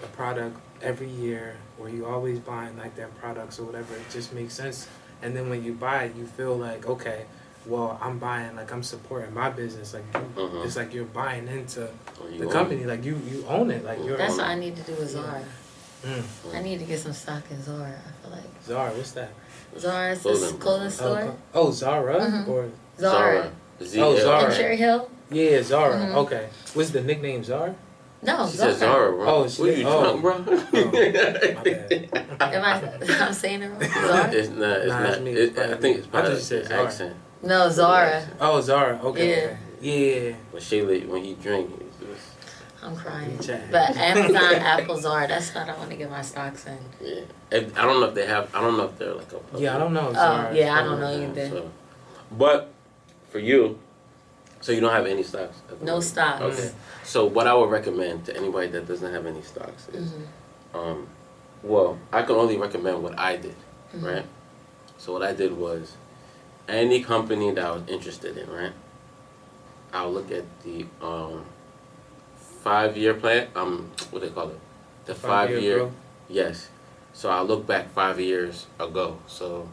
a product every year, or you always buying like their products or whatever, it just makes sense. And then when you buy it, you feel like okay. Well, I'm buying like I'm supporting my business. Like you,
Mhm.
it's like you're buying into
Oh, you
the
own
company. Like you, you own it. Like you're.
That's what I need to do with Zara.
Mm.
I need to get some stock in Zara. I feel like
Zara, what's that?
Zara is
Clothing.
this clothing
Oh,
store.
co- oh, Zara
Mhm.
or
Zara.
Z-
Oh,
In Cherry Hill.
yeah, Zara.
Mhm.
Okay, what's the nickname Zara?
No,
She said
Zara.
Zara, bro.
Oh, she
Were
did-
you
oh.
drunk, bro?
My bad.
Am I? I'm saying it wrong. Zara?
It's not. It's
Nah,
not.
it's me.
It,
It's
I think it's probably
thought you said
the
Zara.
accent.
No, Zara.
Oh, Zara. Okay.
Yeah.
okay. Yeah.
But Shayla, when he drink, it's just,
I'm crying. But Amazon, Apple, Zara. That's what I want to get my stocks in.
yeah. If, I don't know if they have. I don't know if they're like a. Public,
Yeah, I don't know.
Oh, yeah, I don't know either.
So, but for you, so you don't have any stocks.
No
moment?
stocks.
Okay. So what I would recommend to anybody that doesn't have any stocks is,
Mhm.
um, well, I can only recommend what I did,
Mhm.
right? So what I did was, any company that I was interested in, right? I'll look at the um, five year plan. Um, what they call it? The five, year.
growth.
Yes. So I'll look back five years ago. So,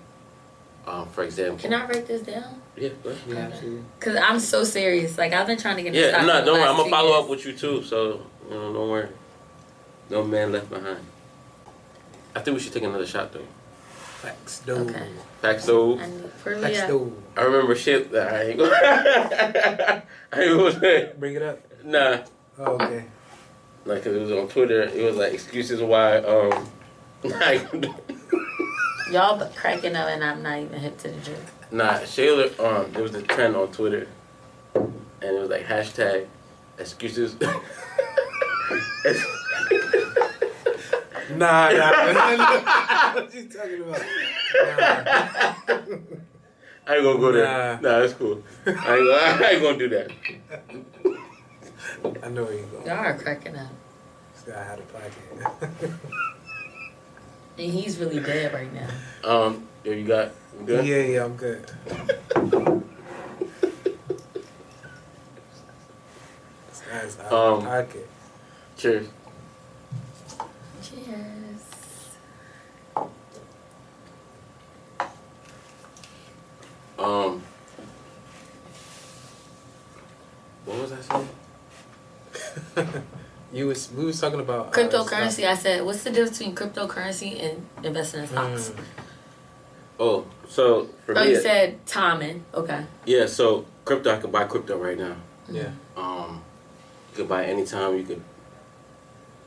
um, for example.
Can I write this down?
Yeah. Go ahead.
Yeah,
Okay.
absolutely.
Cause I'm so serious. Like I've been trying to get.
Yeah, no, don't worry. I'm gonna follow
years.
up with you too. So you know, don't worry. No man left behind. I think we should take another shot though.
Facts, though.
Okay.
Facts though.
I for
Facts,
yeah.
though.
I remember shit that I ain't gonna. I ain't gonna.
Bring it up.
Nah,
Oh, okay.
like 'cause it was on Twitter. It was like excuses why. Um, Like,
Y'all but cracking up, and I'm not even hip to the joke.
nah, Shayla. Um, there was a trend on Twitter, and it was like hashtag excuses.
Nah, nah. What are you talking about? Nah.
I ain't gonna go there.
Nah.
Nah, that's cool. I ain't gonna, I ain't gonna do that.
I know where you going.
Y'all are cracking up,
This guy had a podcast.
and he's really dead right now.
Um, yeah, you got you good?
yeah, yeah, I'm good. This guy's out
Um,
of pocket.
Cheers.
Cheers.
Um, what was I saying?
You was we was talking about uh,
Cryptocurrency. I said, what's the difference between cryptocurrency and investing in stocks?
Mm.
Oh, so for
Oh,
me,
you said timing. Okay.
yeah. So crypto, I can buy crypto right now.
Yeah.
Um, you could buy anytime. You could,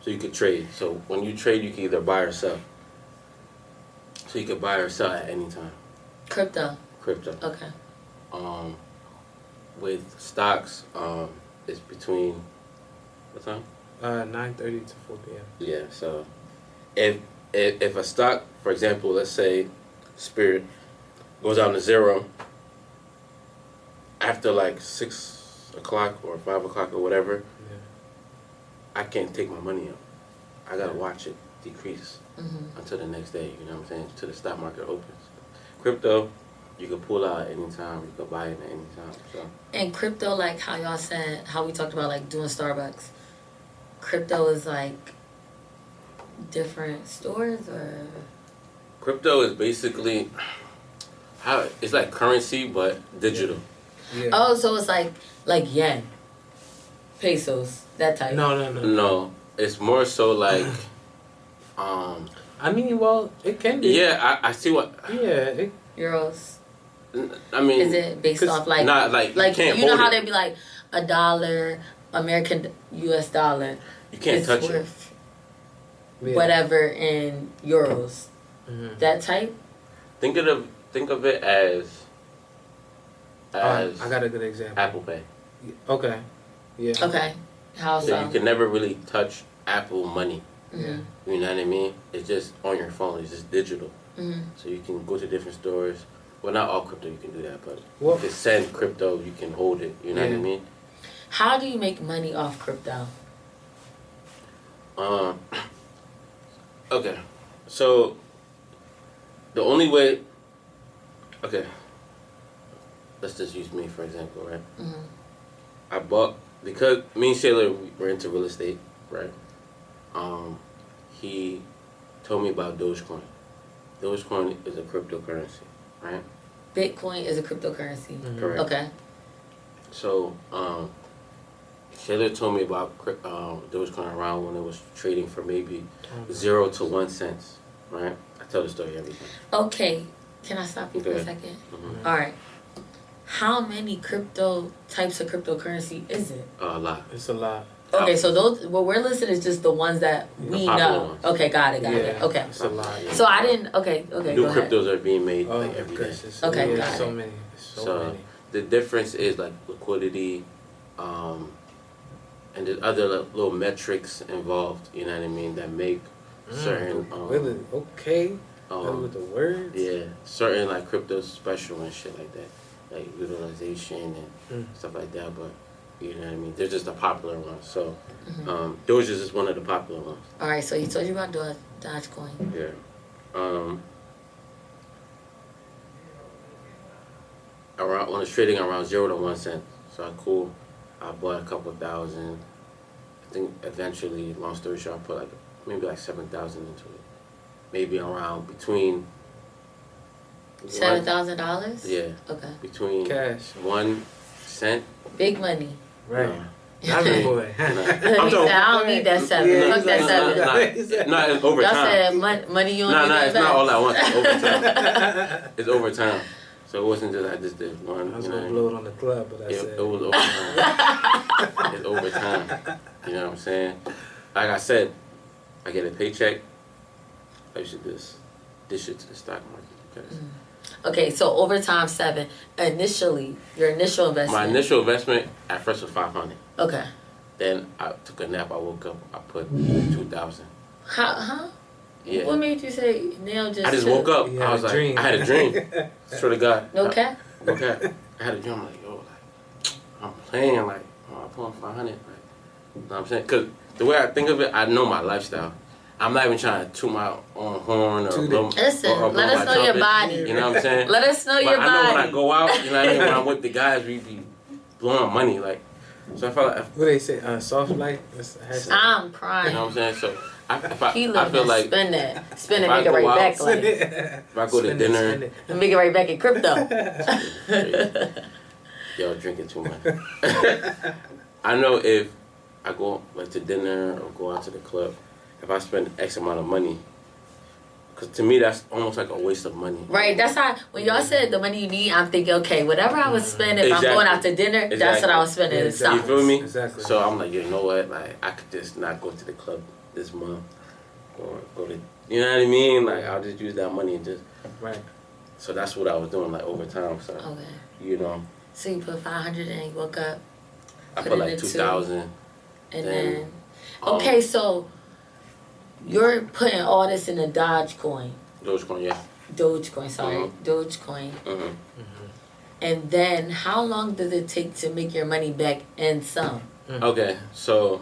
so you could trade. So when you trade, you can either buy or sell. So you could buy or sell at any time.
Crypto.
Crypto.
Okay.
Um, with stocks, um, it's between what time?
Uh, nine thirty to four p.m.
Yeah, so if, if if a stock, for example, let's say Spirit goes down to zero after like six o'clock or five o'clock or whatever,
Yeah.
I can't take my money out. I gotta watch it decrease
hmm
until the next day. You know what I'm saying? Until the stock market opens. Crypto, you can pull out anytime. You can buy it at any time. So
And crypto, like how y'all said, how we talked about like doing Starbucks. Crypto is like different stores or
crypto is basically how it's like currency but digital.
Yeah.
oh, so it's like like yen, pesos, that type.
No, no, no.
No, it's more so like, um,
I mean, well, it can be.
yeah, I, I see what.
Yeah. It,
euros.
I mean,
Is it based off like
not like
like
you
you, know how
it.
they'd be like a dollar, American U.S. dollar.
You can't
is
touch it.
worth
yeah.
whatever in euros.
Mhm.
That type.
Think of it, think of it as as
Uh, I got a good example.
Apple Pay.
Okay. Yeah.
Okay. How
So
so?
you can never really touch Apple money.
Mhm.
You know what I mean? It's just on your phone. It's just digital.
Mhm.
So you can go to different stores. Well, not all crypto you can do that, but
Well-
you can send crypto. You can hold it. You know what I mean?
How do you make money off crypto?
Um. Okay, so the only way. Okay. Let's just use me for example, right?
Mhm.
I bought because me and Shayla were into real estate, right? Um, he told me about Dogecoin. Dogecoin is a cryptocurrency, right?
Bitcoin is a cryptocurrency.
Mhm.
Correct.
Okay.
So, um, Shayla told me about cryp- um, Dogecoin around when it was trading for maybe
Okay.
zero to one cents, right? I tell the story every time.
Okay. Can I stop you for a
Okay.
2nd
Mhm.
All right. how many crypto types of cryptocurrency is it?
a lot.
It's a lot.
Okay, so those what we're listed is just the ones that we
popular
know.
ones.
Okay, got it, got
yeah.
it. Okay.
It's a lot.
Yeah.
So I didn't. Okay, okay.
New
go ahead.
cryptos are being made
Oh
like
my
every day.
gosh. it's-
Okay,
yeah,
got
so
it.
many. So,
So-
many.
The difference is like liquidity, um, and there's other li- little metrics involved. You know what I mean? That make certain um,
really? Okay.
um,
with the words.
Yeah, certain like crypto special and shit like that, like utilization and
Mm.
stuff like that. But you know what I mean? They're just the popular ones. So
Mhm.
um, Doge is just one of the popular ones.
All right. So you told you about Doge, Dogecoin.
Yeah. Um, around when it's trading around zero to one cent. So I cool. I bought a couple thousand. I think eventually, long story short, I put like maybe like seven thousand into it. Maybe around between.
Seven thousand dollars?
Yeah,
Okay.
between
Cash.
one cent.
Big money.
Right.
No.
I'm a boy.
I'm
he
talking-
said, I don't need that seven.
Yeah,
Fuck that
he's
seven.
like-
No, it's over
Y'all said money you don't
No,
need
no,
to
it's not all at once. It's over time. It's over time. So it wasn't just I just did one. I was
gonna blow it on the club, but I
it,
said
it was over time. it's over time. You know what I'm saying? Like I said, I get a paycheck. I should just dish it to the stock market because mm.
Okay, so over time seven. Initially, your initial investment.
my initial investment at first was five hundred.
Okay.
Then I took a nap. I woke up. I put two thousand.
How? Huh?
Yeah.
What made you say now just?
I just
took-
woke up. I
had
was
a
like,
dream.
I had a dream. Swear to God.
No
I-
cap.
Okay. I had a dream like, yo, like, I'm playing, like, oh, I'm pulling 500. Like, you know what I'm saying? Because the way I think of it, I know my lifestyle. I'm not even trying to toot my own horn or
Toot it.
blow,
Listen,
or, or
let us
my
know your body.
You know what I'm saying?
Let us know
but
your
I know
body.
when I go out, you know what I mean? When I'm with the guys, we be blowing money. Like, so I felt like,
what they say, uh, soft light.
I'm
prime.
you
know what I'm saying? So I, if I,
he
I feel like
spend that, spend it, make it right
out-
back, like
if I go to
Spend it,
dinner,
spend it.
and make it right back in crypto.
Y'all drinking too much. I know if I go like to dinner or go out to the club, if I spend X amount of money, because to me that's almost like a waste of money.
right. That's how when y'all said the money you need, I'm thinking, okay, whatever I was spending, if I'm going out to dinner, that's what I was spending
Yeah, exactly.
You feel me?
Exactly.
So I'm like, you know what? Like I could just not go to the club this month, or go to, you know what I mean? Like I'll just use that money and just.
Right.
So that's what I was doing like over time. So
Okay.
you know,
So you put 500 and you woke up,
I
Put
put like two thousand.
and
Then,
then.
um,
Okay, so you're putting all this in a Dogecoin.
Dogecoin, yeah.
Dogecoin, sorry.
Mhm.
Dogecoin.
hmm
And then how long does it take to make your money back and some?
Okay, so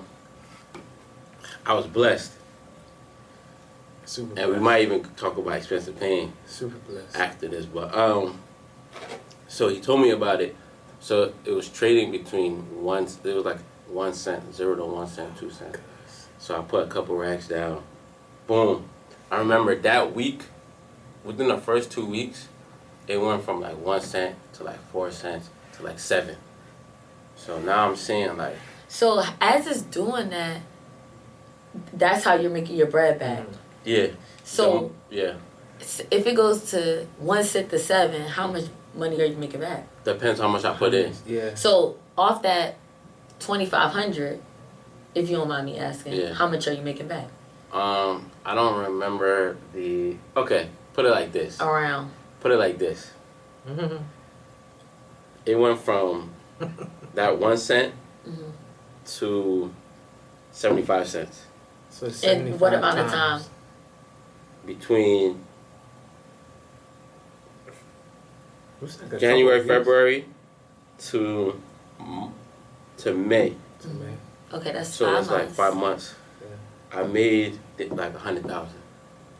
I was blessed,
Super
and we might even talk about expensive pain.
Super blessed.
after this, but um, so he told me about it. So it was trading between one. It was like one cent, zero to one cent, two cent. So I put a couple racks down. Boom. I remember that week, within the first two weeks, it went from like one cent to like four cents to like seven. So now I'm seeing like
So as it's doing that, that's how you're making your bread back. Mm-hmm.
yeah.
So
yeah,
if it goes to one cent to seven, how much money are you making back?
depends how much I put in.
Yeah.
So off that twenty five hundred, if you don't mind me asking,
Yeah.
how much are you making back?
Um, I don't remember the. Okay, put it like this.
Around.
Put it like this.
Mhm.
It went from that one cent
Mhm.
to seventy-five cents
So
In what
75
amount of time?
between
like
January,
couple of
February to to May.
years to me.
Okay, that's
So
five
it's like five months. I made like a hundred thousand.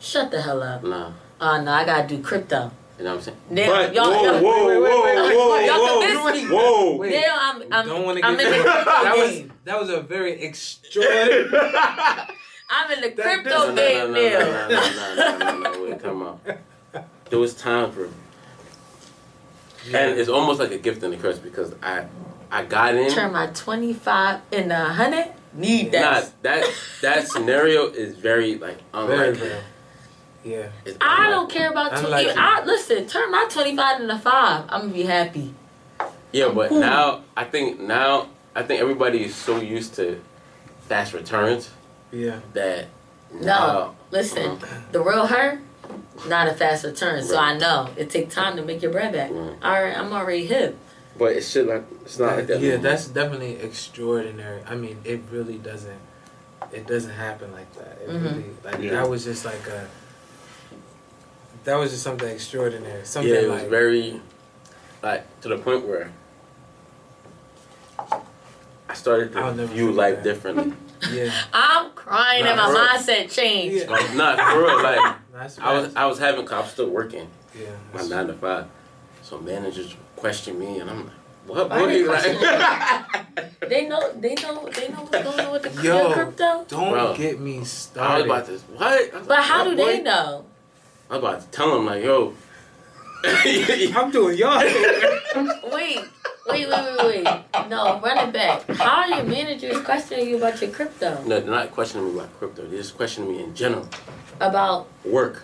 Shut the hell up.
Nah, uh,
Oh no, I gotta do crypto.
you know what I'm saying?
Now,
but
y'all-
whoa,
y'all-
whoa,
wait, wait,
whoa,
wait, wait,
whoa,
wait,
y'all
whoa,
convinced
whoa.
Wait.
Now I'm I'm
don't
I'm
get
in the crypto
that was that was a very extraordinary.
I'm in the crypto
No, no,
game
no, no,
now.
no, no, no, no, no, no, wait, come on. There was time for, where, and it's almost like a gift and a curse because I, I got in.
Turn my twenty five into a hundred. Need that.
Nah, that that scenario is very like unlikely.
real. Yeah.
It's
I
unlikely.
don't care about twenty.
Unlikely.
I listen. Turn my twenty five into five. I'm gonna be happy.
Yeah, but now I think now I think everybody is so used to fast returns
Yeah.
that
No,
now-
listen,
Uh-huh.
the real her, not a fast return. So I know it take time to make your bread back.
Right.
All right, I'm already hip.
But it should like it's not like that.
yeah,
no more.
that's definitely extraordinary. I mean, it really doesn't. It doesn't happen like that. It
Mhm.
really like
Yeah.
that was just like a. That was just something extraordinary. Something
yeah, it
like
was very like to the point where I started to
never
view life
that.
differently.
yeah.
I'm crying
Nah,
and my mindset changed.
Yeah.
like, not for real. Like I was. I was having cops still working
yeah.
my nine to five, so managers question me and I'm like, what?
Why
boy?"
they
Like-
They know, they know, they know what's going on with the
Yo.
crypto.
Don't
Bro.
get me
I was
started.
about this. what?
But
like,
how
"What,
do they know?
I'm about to tell them like, yo.
I'm doing y'all.
Wait, wait, wait, wait, wait. No, run it back. How are your managers questioning you about your crypto?
no, they're not questioning me about crypto. They're just questioning me in general.
About
Work.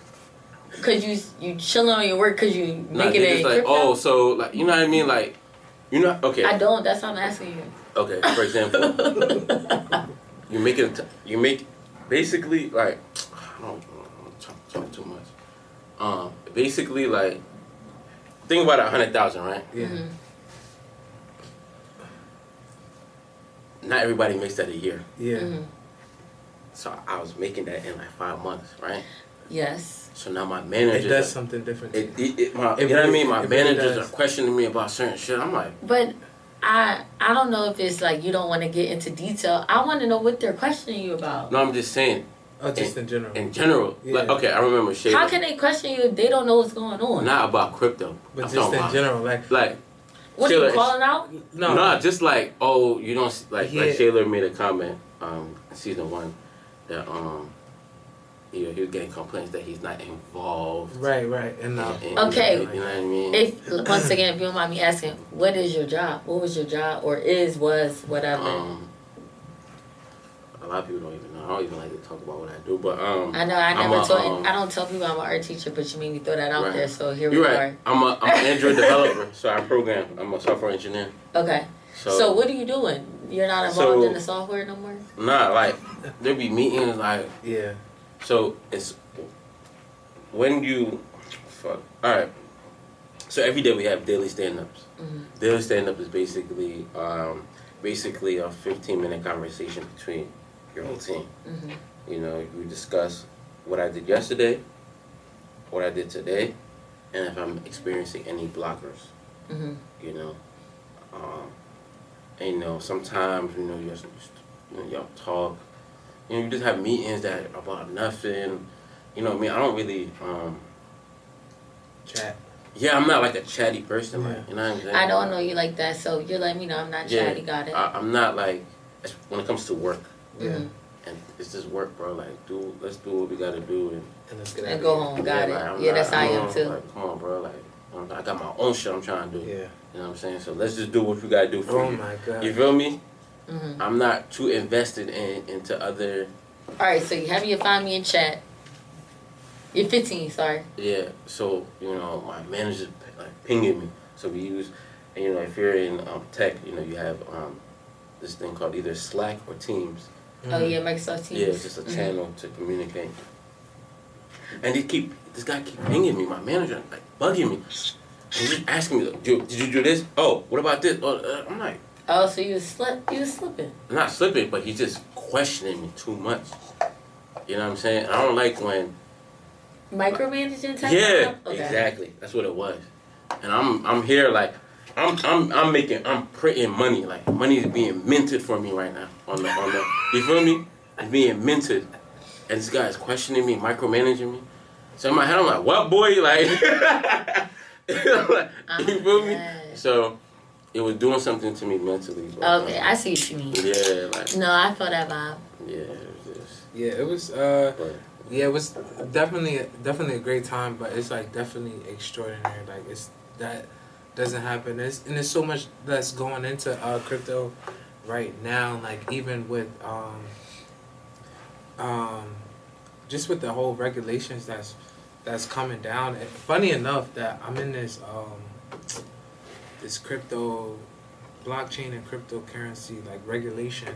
Cause you you chilling on your work cause you
Nah,
making
they're
it
just like,
crypto.
oh, so like, you know what I mean? Like, you know, okay,
I don't. That's what I'm asking you.
okay. For example, you make it. You make basically like, I don't, I don't talk, talk too much. Um, basically like, think about a hundred thousand, right?
yeah.
Mhm.
Not everybody makes that a year.
Yeah.
Mhm.
So I was making that in like five months, right?
Yes.
So now my
It does
like,
something different.
it, it, it, my,
It
you know what I mean? My
it really
managers are questioning me about certain shit. I'm like,
But I I don't know if it's like you don't want to get into detail. I want to know what they're questioning you about.
no, I'm just saying
oh, just in general.
in general. Like,
Yeah.
okay, I remember Shayla.
How can they question you if they don't know what's going on?
Not about crypto.
but
I'm
just in
about-
general, like
Like,
what are you calling out?
no,
no, just like, oh, you don't, s- like, like
Yeah.
Shayla made a comment um, in season one that, um, you know, he was getting complaints that he's not involved.
right, right, and uh,
in- in-
Okay.
You know what I mean?
If once again, if you don't mind me asking, what is your job? What was your job, or is was whatever?
um, a lot of people don't even know. I don't even like to talk about what I do, but um,
I know I
I'm
never
a,
told.
um,
I don't tell people I'm an art teacher, but you made me throw that out
Right.
there. So here
You're
we
right. I'm a I'm an Android developer, so I program. I'm a software engineer.
Okay.
So,
So, what are you doing? You're not involved
So-
in the software no more.
nah, like there be meetings like
yeah,
so it's when you fuck. All right. So every day we have daily stand-ups.
Mhm.
Daily stand-up is basically um, basically a 15 minute conversation between your whole team.
hmm
You know, you discuss what I did yesterday, what I did today, and if I'm experiencing any blockers.
hmm
you know. Um, and you know, sometimes you know you you know, y'all talk. You know, you just have meetings that are about nothing. You know what I mean? I don't really. Um,
chat.
yeah, I'm not like a chatty person.
Yeah.
Like, you know what I'm saying?
I don't know you like that, so you're letting me know I'm not
Yeah,
chatty. Got it.
I, I'm not like when it comes to work,
Yeah,
Mhm.
and it's just work, bro. Like, do let's do what we gotta do, and
and let's get
And go
of
home. Got
yeah,
it.
like,
yeah,
not-
that's how I am
I'm
too.
Like, come on, bro. Like, I'm- I got my own shit I'm trying to do.
Yeah.
You know what I'm saying? So let's just do what we gotta do for
Oh
you.
my god.
You feel me?
Hmm
I'm not too invested in into other
All right, so you have you find me in chat. You're 15, sorry.
Yeah, so you know my manager's p- like pinging me. So we use, and you know if you're in um, tech, you know you have um, this thing called either Slack or Teams.
Oh
Mhm.
yeah, Microsoft Teams.
Yeah, it's just a
Mhm.
channel to communicate. And they keep this guy keep pinging me, my manager like bugging me, and he's asking me, "Did did you do this? Oh, what about this?" Oh, uh, I'm like
Oh, so you was slip, you was slipping.
not slipping, but he's just questioning me too much. You know what I'm saying? I don't like when
Micromanaging type
Yeah?
Okay.
exactly. That's what it was. And I'm I'm here like I'm I'm I'm making I'm printing money like money is being minted for me right now on the on the you feel me? It's being minted, and this guy is questioning me, micromanaging me. So in my head I'm like, what boy? Like, like, you uh-huh. feel me? So it was doing something to me mentally. But,
Okay,
um,
I see what you mean.
yeah, like
No, I felt that vibe.
yeah, it was just.
Yeah, it was. uh
But
Yeah, it was definitely definitely a great time, but it's like definitely extraordinary. Like it's that doesn't happen. It's, and there's so much that's going into uh, crypto right now. Like even with um, um, just with the whole regulations that's that's coming down. And funny enough, that I'm in this um, this crypto, blockchain and cryptocurrency like regulation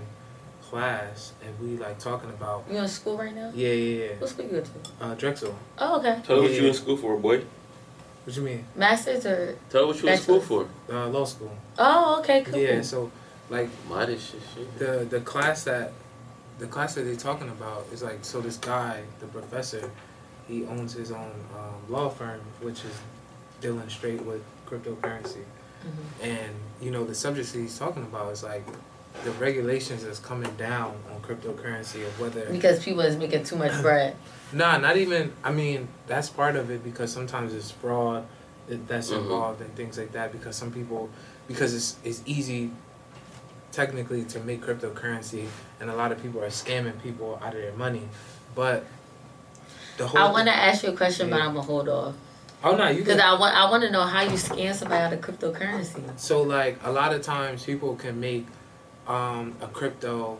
class, and we like talking about
You in school right now?
yeah yeah
What school you go to?
uh, Drexel.
Oh, okay.
Tell her what
Yeah.
you in school for, boy.
What you mean?
Masters or?
Tell her what you in school for.
Uh, law school.
Oh, okay, cool.
Yeah, so like
My this shit, shit.
the the class that the class that they're talking about is like so this guy the professor he owns his own um, law firm which is dealing straight with cryptocurrency
Mhm.
and you know the subjects that he's talking about is like the regulations that's coming down on cryptocurrency of whether
Because people is making too much bread.
nah not even i mean that's part of it because sometimes it's fraud that- that's
Mhm.
involved and things like that because some people because it's it's easy technically to make cryptocurrency and a lot of people are scamming people out of their money but the whole
I want to ask you a question, but I'm gonna hold off
oh no you
because I want I want to know how you scam somebody out of cryptocurrency.
so like a lot of times people can make um, a crypto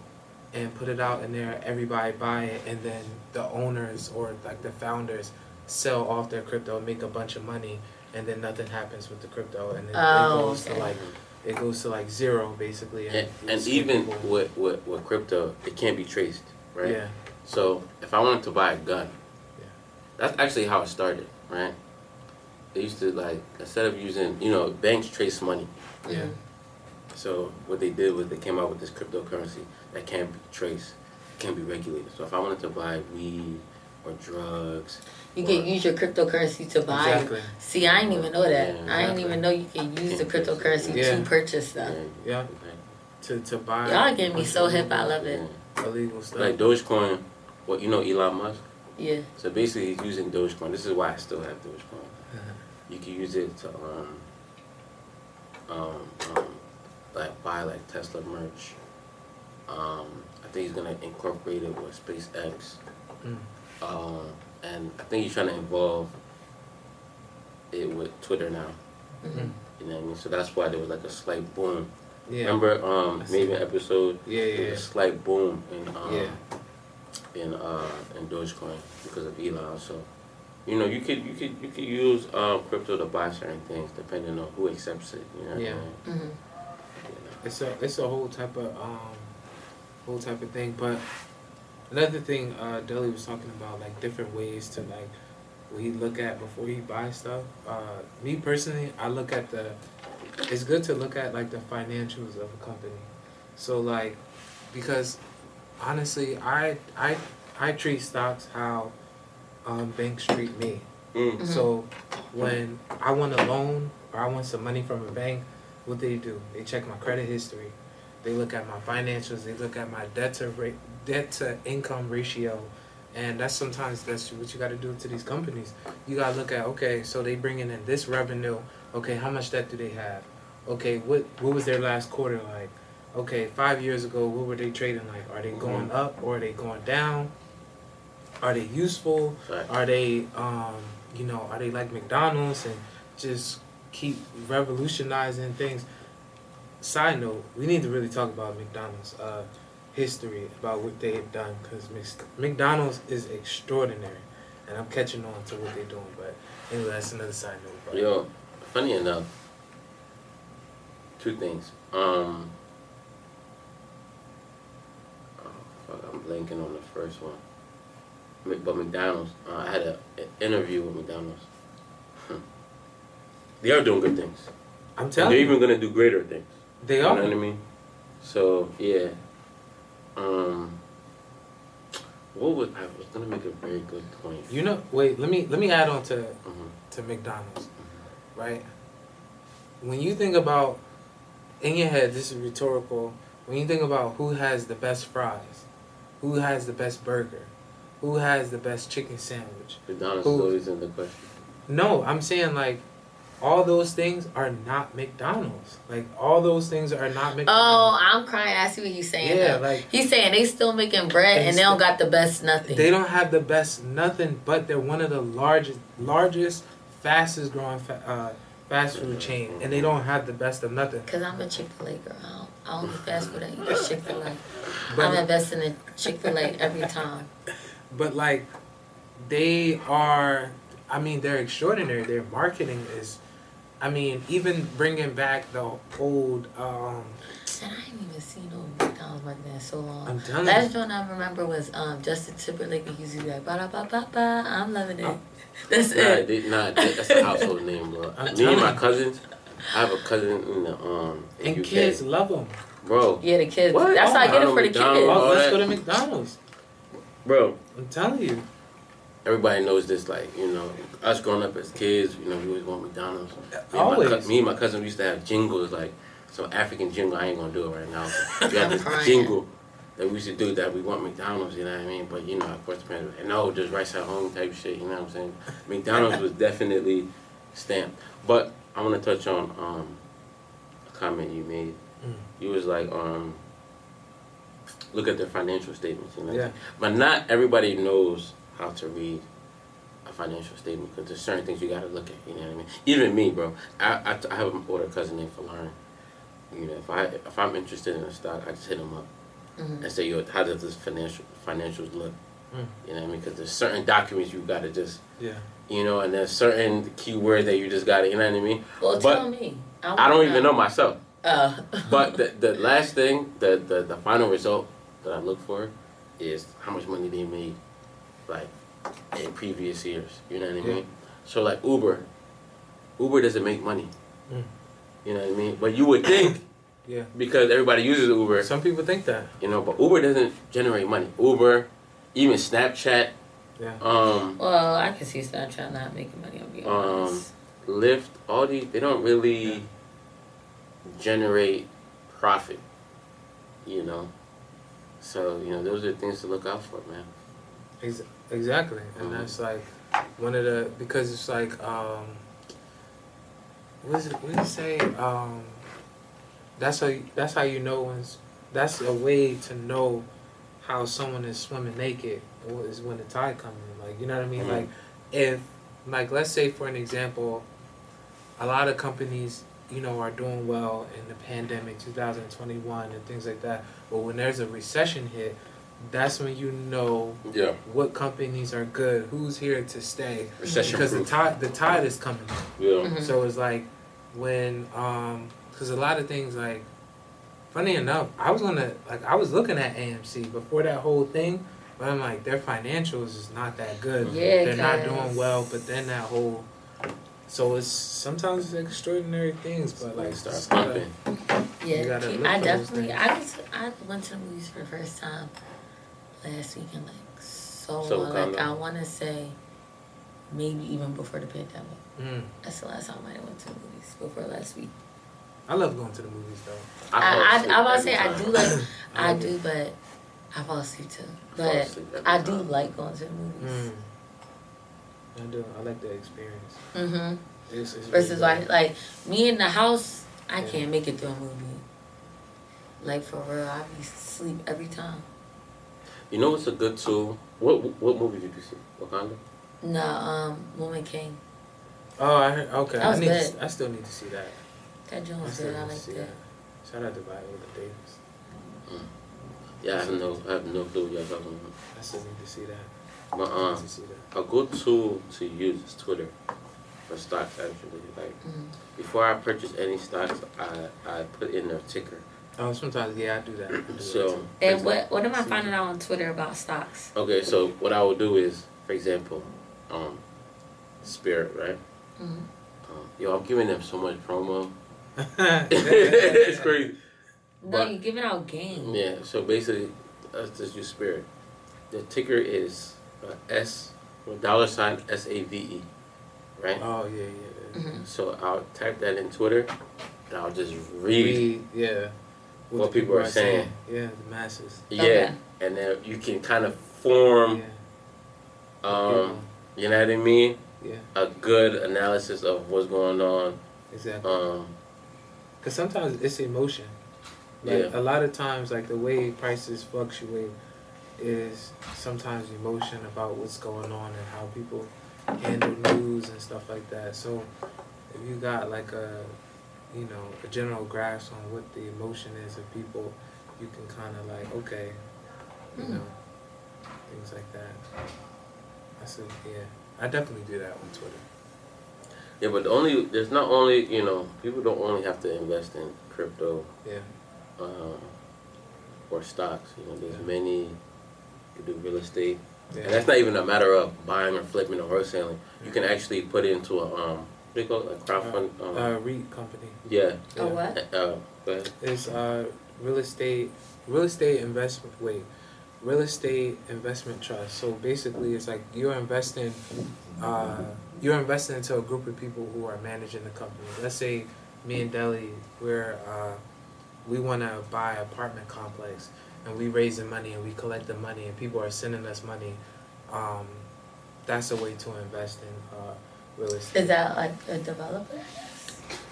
and put it out in there everybody buy it and then the owners or like the founders sell off their crypto make a bunch of money and then nothing happens with the crypto and then
Oh,
it goes
okay.
to like it goes to like zero basically
And,
you
and even
people.
with, with, with crypto, it can't be traced, right?
yeah
So if I wanted to buy a gun,
Yeah.
that's actually how it started, right? They used to like instead of using, you know, banks trace money.
yeah
Mhm.
So what they did was they came out with this cryptocurrency that can't be traced, can't be regulated. So if I wanted to buy weed or drugs,
You can use your cryptocurrency to buy.
exactly
See, I didn't even know that.
Yeah,
I didn't even know you can use the cryptocurrency
Yeah.
to purchase stuff.
yeah,
yeah to to buy
Y'all getting me so hip. I love it.
yeah.
illegal stuff
Like Dogecoin, what you know, Elon Musk.
Yeah.
So basically, he's using Dogecoin. This is why I still have Dogecoin. You can use it to um, um, um like buy like Tesla merch. Um, I think he's gonna incorporate it with SpaceX.
Mm.
Um, and I think he's trying to involve it with Twitter now.
Mhm.
You know what I mean? So that's why there was like a slight boom.
yeah
Remember um maybe
that.
episode
yeah
there
yeah
was a slight boom in um
Yeah.
in uh in Dogecoin because of Elon. So you know you could you could you could use um crypto to buy certain things depending on who accepts it. You know. what I
Yeah.
mean?
Mhm.
You
it's a it's a whole type of um whole type of thing but another thing uh Deli was talking about like different ways to like what he look at before he buy stuff uh me personally I look at the it's good to look at like the financials of a company so like because honestly I I I treat stocks how um banks treat me
Mm.
Mhm.
so when I want a loan or I want some money from a bank, what they do? They check my credit history. They look at my financials. They look at my debt to rate, debt to income ratio, and that's sometimes that's what you got to do to these companies. You got to look at okay, so they bringing in this revenue. Okay, how much debt do they have? Okay, what what was their last quarter like? Okay, five years ago, what were they trading like? Are they going up or are they going down? Are they useful?
Fact.
Are they, um, you know, are they like McDonald's and just keep revolutionizing things? Side note, we need to really talk about McDonald's uh, history, about what they've done, because McDonald's is extraordinary, and I'm catching on to what they're doing. But anyway, that's another side note. But
Yo, funny enough, two things. Um, oh, fuck, I'm blanking on the first one. But McDonald's, uh, I had a, an interview with McDonald's. they are doing good things.
I'm
And
telling
they're
you,
even gonna do greater things.
they are.
You know what I mean? So yeah. Um. What was I was gonna make a very good point.
You know, wait. Let me let me add on to
Mhm.
to McDonald's, right? When you think about in your head, this is rhetorical. When you think about who has the best fries, who has the best burger, who has the best chicken sandwich.
McDonald's
Who-
is always in the question.
No, I'm saying like all those things are not McDonald's. Like all those things are not McDonald's.
Oh, I'm crying. I see what he's saying.
Yeah,
though.
like-
he's saying they still making bread
They
and they don't got the best nothing.
They don't have the best nothing, but they're one of the largest, largest, fastest growing fa- uh, fast food chain, and they don't have the best of nothing.
Cause I'm a Chick Fil A girl. I don't, I don't eat fast food. I eat Chick Fil A.
But-
I'm investing in Chick Fil A every time.
But like, they are. I mean, they're extraordinary. Their marketing is. I mean, even bringing back the old. Um,
And I ain't even seen no McDonald's market in so long.
I'm telling
Last
you.
one I remember was um, Justin Timberlake. He used to be like, ba da ba ba ba. I'm loving it.
Oh.
That's
Nah,
it.
they, nah, they- that's a household name, bro.
I'm
Me and my cousins, I have a cousin in the um in
and
UK.
kids love them.
bro,
Yeah, the kids.
What?
That's how I get it
Ronald
for the kids.
Oh, let's go to McDonald's.
bro.
I'm telling you.
Everybody knows this, like you know, us growing up as kids, you know, we always want McDonald's. Me and, my,
Always.
cou- me and my cousin used to have jingles, like some African jingle. I ain't gonna do it right now. We had this jingle that we used to do that we want McDonald's. You know what I mean? But you know, of course, the parents, and no, just rice at home type shit. You know what I'm saying? McDonald's was definitely stamped. But I want to touch on um, a comment you made.
Mm.
You was like, um, look at their financial statements. You know?
Yeah.
But not everybody knows how to read a financial statement because there's certain things you got to look at. You know what I mean? Even me, bro. I, I, I have an older cousin named Falaren. You know, if I if I'm interested in a stock, I just hit him up
Mhm.
and say, "Yo, how does this financial financials look?"
Mm.
You know what I mean? Because there's certain documents you got to just,
Yeah.
you know, and there's certain keywords that you just got to, you know what I mean?
Well,
But
tell me.
I don't even know myself.
Uh,
But the, the last thing, the, the the final result that I look for is how much money they made, like in previous years. You know what I
Yeah.
mean? So like Uber, Uber doesn't make money.
Mm.
You know what I mean? But you would think
Yeah.
because everybody uses Uber,
Some people think that.
you know, but Uber doesn't generate money. Uber, even Snapchat,
Yeah.
um,
well, I can see Snapchat not making money. I'll be
Um,
honest.
Lyft, all these they don't really generate profit. You know. So, you know, those are things to look out for, man.
Ex- exactly, and
Mhm.
that's like one of the because it's like um, what is it? What do you say? Um, that's how that's how you know when's that's a way to know how someone is swimming naked is when the tide comes in. Like you know what I mean?
Mhm.
Like if like let's say for an example, a lot of companies you know are doing well in the pandemic 2021 and things like that. But when there's a recession hit, that's when you know
Yeah.
what companies are good, who's here to stay,
Recession
because the tide the tide is coming.
Yeah.
Mhm.
So it's like when um because a lot of things like funny enough, I was gonna like I was looking at AMC before that whole thing, but I'm like their financials is not that good.
Yeah,
they're not doing well. But then that whole so it's sometimes it's extraordinary things, but like
start
just gotta-
pumping.
Yeah,
You gotta
keep-
look
I definitely. I was. I went to the movies for the first time last weekend, like so.
So
long. like I want to say, maybe even before the pandemic.
Mm.
That's the last time I went to the movies before last week.
I love going to the movies though.
I,
fall
I,
asleep
I, am about to
every
say I do like. I
like
do, but I fall asleep too. But
asleep every
I do
time.
like going to the movies.
Mm. I do. I like that experience.
Mm-hmm.
It's, it's
Versus
really
like like me in the house, I
Yeah.
can't make it through a movie. Like for real, I be sleep every time.
You know what's a good tool? What what movie did you see? Wakanda?
No, um, Woman King.
Oh, I heard, okay.
That
I
was
need.
good.
To, I still need to see that.
That joint
I
was good. I like that.
that. Shout out to Viola Davis.
Yeah, I have no I have no clue what y'all talking about.
I still need to see that.
But
I
um
need to see that.
A good tool to use is Twitter for stocks actually. Like
Mhm.
before I purchase any stocks I, I put in their ticker.
Oh, sometimes yeah, I do that. I do
So
too.
And what what am I finding out on Twitter about stocks?
Okay, so what I will do is, for example, um, Spirit, right?
Mhm.
Um, yo, I'm giving them so much promo. it's crazy.
No,
But-
you're giving out game.
Yeah, so basically, let's just use Spirit. The ticker is uh, S, or dollar sign S A V E, right?
Oh yeah, yeah. yeah.
Mhm.
So I'll type that in Twitter, and I'll just read.
Read, yeah.
What
the
people are saying.
Yeah, the masses.
Yeah,
Okay.
and then you can kind of form,
yeah.
um, you know what I mean?
yeah,
A good analysis of what's going on.
exactly.
Um,
Because sometimes it's emotion. Like
Yeah.
a lot of times, like the way prices fluctuate is sometimes emotion about what's going on and how people handle news and stuff like that. So if you got like a, you know, a general grasp on what the emotion is of people, you can kind of like, okay, you
Mm.
know, things like that. I said, yeah, I definitely do that on Twitter.
Yeah, but the only there's not only you know people don't only have to invest in crypto
Yeah.
uh, or stocks. You know, there's
Yeah.
many. You can do real estate,
Yeah.
and that's not even a matter of buying or flipping or wholesaling. You can actually put it into a um, what do you call it, a crowdfund? Um,
uh, REIT company.
yeah.
Oh what?
Uh, go ahead.
It's uh real estate real estate investment wait. Real estate investment trust. So basically it's like you're investing uh you're investing into a group of people who are managing the company. Let's say me and Deli we're uh we wanna buy an apartment complex and we raise the money and we collect the money and people are sending us money. Um that's a way to invest in uh real estate.
Is that like a developer?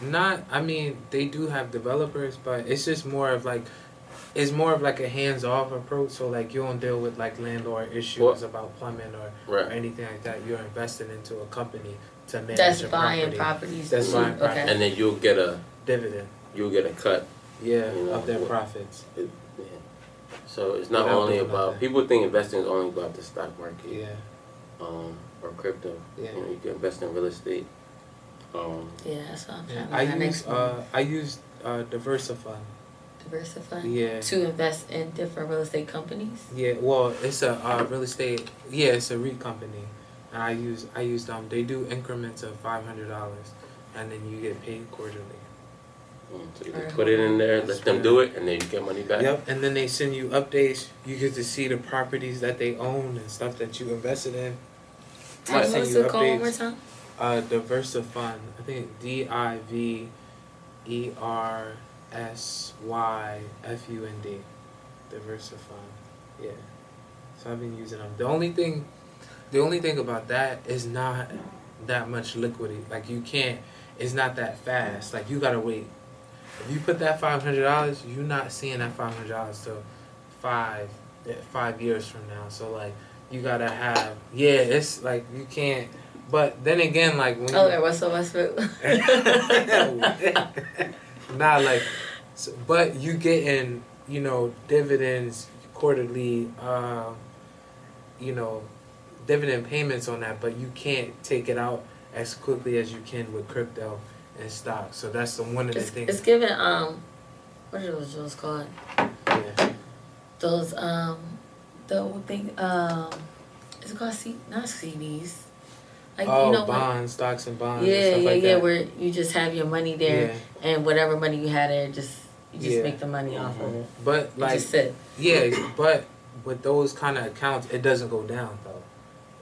Not, I mean, they do have developers, but it's just more of like, it's more of like a hands-off approach. So like, you don't deal with like landlord issues
What?
about plumbing or, or anything like that. You're investing into a company to manage
That's
a
buying
property.
properties.
That's
too.
buying property.
Okay.
And then you'll get a
dividend.
you'll get a cut.
Yeah,
You know,
of their
what-
profits.
It, yeah. So it's not
Without
only
doing
about
nothing.
people think investing is only about the stock market.
Yeah,
um, or crypto.
Yeah.
You know, you can invest in real estate. Um,
Yeah, that's what I'm trying to
I
my
use uh I use uh Diversify.
diversify
Yeah.
to invest in different real estate companies.
Yeah, well, it's a uh, real estate. Yeah, it's a REIT company, and I use I use them. They do increments of five hundred dollars, and then you get paid quarterly.
So you
Alright.
can put it in there, let them do it, and then you get money back.
Yep, and then they send you updates. You get to see the properties that they own and stuff that you invested in.
Tell me
send
what's
you
it called one more time.
Uh, DiversyFund. I think D I V E R S Y F U N D. DiversyFund. Yeah. So I've been using them. The only thing, the only thing about that is not that much liquidity. Like you can't. It's not that fast. Like you gotta wait. If you put that five hundred dollars, you're not seeing that five hundred dollars till five five years from now. So like you gotta have yeah. It's like you can't. But then again, like when
Okay,
you,
Russell Westbrook.
not like, so, but you getting you know dividends quarterly, um, you know, dividend payments on that, but you can't take it out as quickly as you can with crypto and stocks. So that's the one of the
it's,
things.
it's given um, what are those jewels called?
yeah.
Those um, the old thing um, is it called C? Not CDs. Like
oh,
you know, like-
bonds, stocks and bonds.
yeah,
and stuff
yeah,
like
yeah.
that.
Where you just have your money there,
Yeah.
and whatever money you had there, just you just
Yeah.
make the money off of it.
But like. Yeah, but with those kind of accounts, it doesn't go down though.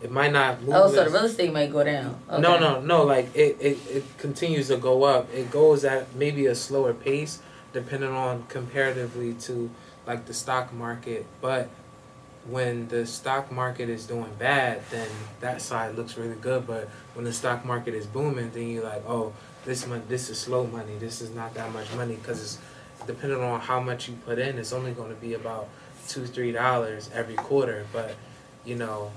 It might not move.
Oh, so the real estate might go down. Okay.
No, no, no. Like it, it, it continues to go up. It goes at maybe a slower pace, depending on comparatively to like the stock market. But when the stock market is doing bad, then that side looks really good. But when the stock market is booming, then you're like, oh, this month, this is slow money. This is not that much money because it's depending on how much you put in. It's only going to be about two, three dollars every quarter. But you know,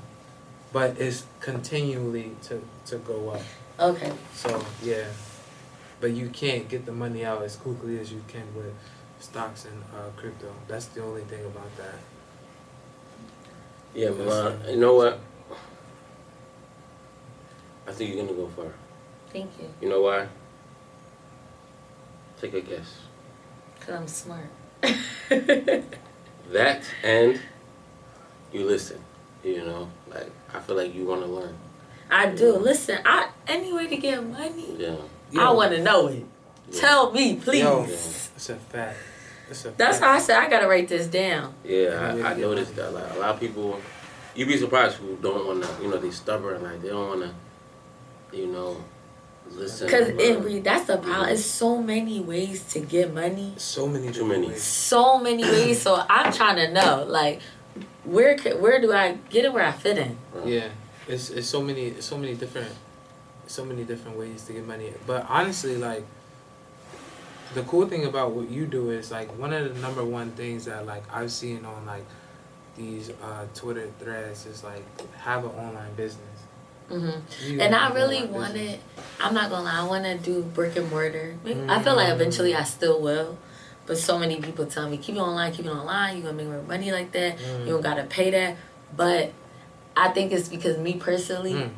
but it's continually to to go up.
Okay.
So yeah, but you can't get the money out as quickly as you can with stocks and uh, crypto. That's the only thing about that.
Yeah, Milan. You know what? I think you're gonna go far.
Thank you.
You know why? Take a guess.
Cause I'm smart.
That and you listen. You know, like I feel like you want to learn.
I do. Listen, I any way to get money,
Yeah.
I want to know it.
yeah.
Tell me, please.
Yo, it's a fact. It's a
That's
fact.
why I said I gotta write this down.
Yeah,
Yeah,
I, I
yeah.
noticed that. Like a lot of people, you'd be surprised who don't want to. You know, they stubborn. Like they don't want to. You know, listen.
Cause
and
in re- that's the problem. It's so many ways to get money.
so many
Too many.
ways.
So many ways. So I'm trying to know, like, where ca- where do I get it where I fit in?
Yeah, it's it's so many it's so many different so many different ways to get money. But honestly, like the cool thing about what you do is like one of the number one things that like I've seen on like these uh, Twitter threads is like have an online business.
hmm And I really
online
want
business.
it. I'm not gonna lie. I want to do brick and mortar. Maybe, I feel like eventually I still will. But so many people tell me keep it online, keep it online. You're gonna make more money like that.
Mm.
You don't gotta pay that. But I think it's because me personally,
Mm.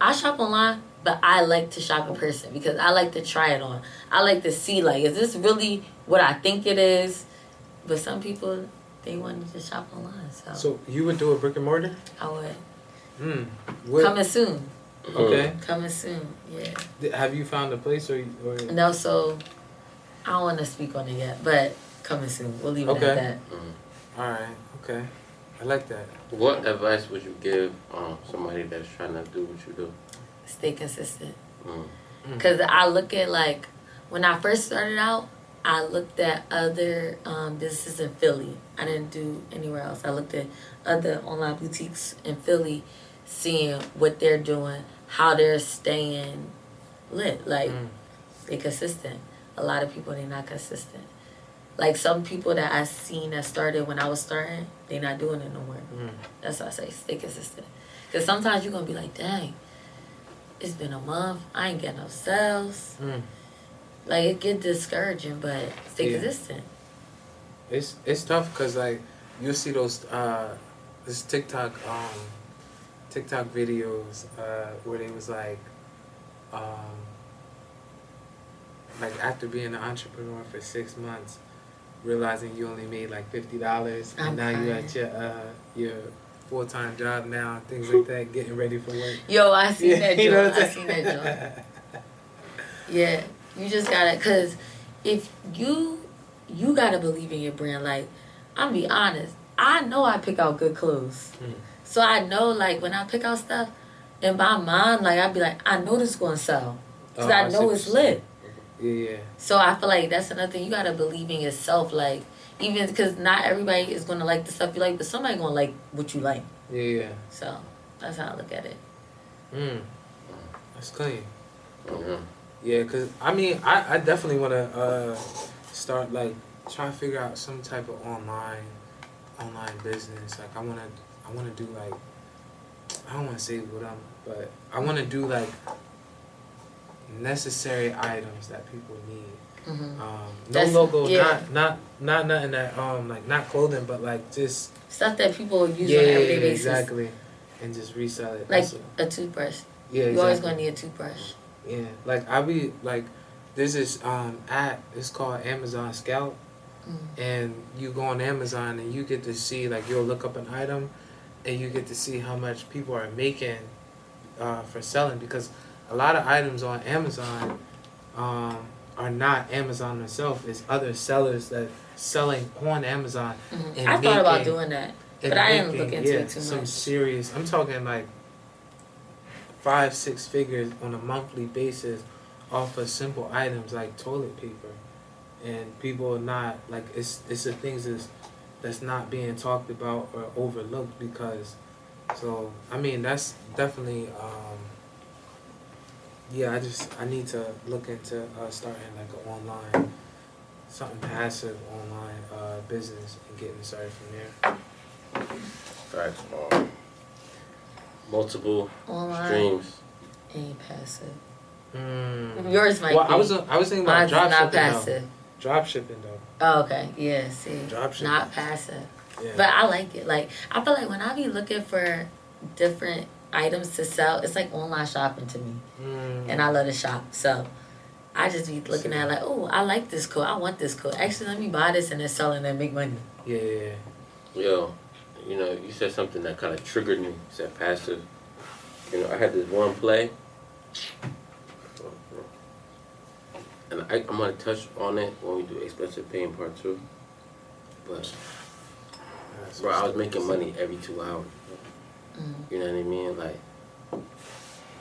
I shop online, but I like to shop in person because I like to try it on. I like to see like is this really what I think it is? But some people they want to shop online, so,
So you would do a brick and mortar?
I would
Hmm. What,
coming soon.
okay.
Coming soon, yeah.
Have you found a place or or?
No, so I don't want to speak on it yet, but coming soon. We'll leave it
Okay.
at that.
Mm.
All right. Okay. I like that.
What advice would you give um, somebody that's trying to do what you do?
Stay consistent.
Mm.
Because I look at like when I first started out, I looked at other um, businesses in Philly. I didn't do anywhere else. I looked at other online boutiques in Philly, seeing what they're doing, how they're staying lit. Like
Mm.
they consistent. A lot of people they're not consistent. Like some people that I seen that started when I was starting, they not doing it no more.
Mm.
That's why I say stay consistent. Because sometimes you're gonna be like, dang, it's been a month. I ain't getting no sales.
Mm.
Like it get discouraging, but stay
Yeah.
consistent.
It's it's tough because like you see those uh this TikTok um TikTok videos uh where they was like um like after being an entrepreneur for six months realizing you only made like fifty dollars and now you
crying.
at your uh your full time job now and things like that getting ready for work.
Yo, I seen that
you know
I seen that
saying?
Yeah, you just gotta, cause if you you gotta believe in your brand. Like, I'm be honest. I know I pick out good clothes,
Mm.
so I know like when I pick out stuff, in my mind, like I'd be like, I know this gonna sell, cause
Oh,
I know it's lit.
Yeah, yeah.
So I feel like that's another thing. You gotta believe in yourself. Like, even because not everybody is gonna like the stuff you like, but somebody gonna like what you like.
Yeah, yeah.
So that's how I look at it.
Mm. That's clean.
Mhm.
Yeah, cause I mean, I, I definitely want to uh, start like try to figure out some type of online online business. Like I want to I want to do like I don't want to say what I'm, but I want to do like necessary items that people need.
hmm
Um, no
That's-
logo,
yeah.
not not not nothing that um like not clothing, but like just
Stuff that people use
yeah,
on everyday basis.
exactly, and just resell it.
Like
what-
a toothbrush.
yeah,
You always gonna need a toothbrush.
Yeah, like I be like, this is um app. It's called Amazon Scout,
Mm.
and you go on Amazon and you get to see like you'll look up an item, and you get to see how much people are making, uh, for selling because a lot of items on Amazon, um, are not Amazon itself. It's other sellers that selling on Amazon.
Mhm.
And
I thought about doing that, but I didn't look into
yeah,
it too much.
some serious. I'm talking like five, six figures on a monthly basis off of simple items like toilet paper, and people are not like it's it's the things that's that's not being talked about or overlooked because. So I mean that's definitely um, yeah. I just I need to look into uh, starting like an online something passive online uh, business and getting started from there.
Facts. Um, multiple
Online
streams.
ain't passive.
Mm.
Yours might
well,
be.
I was I was thinking about
Mine's
drop
not
shipping though. Drop shipping though.
Oh, okay. Yeah. See,
Drop shipping.
not passive.
Yeah.
But I like it. Like I feel like when I be looking for different items to sell, it's like online shopping to me,
Mm.
and I love to shop. So I just be looking at it like, oh, I like this coat. I want this coat. Actually, let me buy this and then sell and and make money.
yeah, yeah, yeah.
Yo, you know, you said something that kind of triggered me. You said passive. You know, I had this one play, and I, I'm gonna touch on it when we do expensive pain part two. But bro, I was making money every two hours.
Mm.
You know what I mean? Like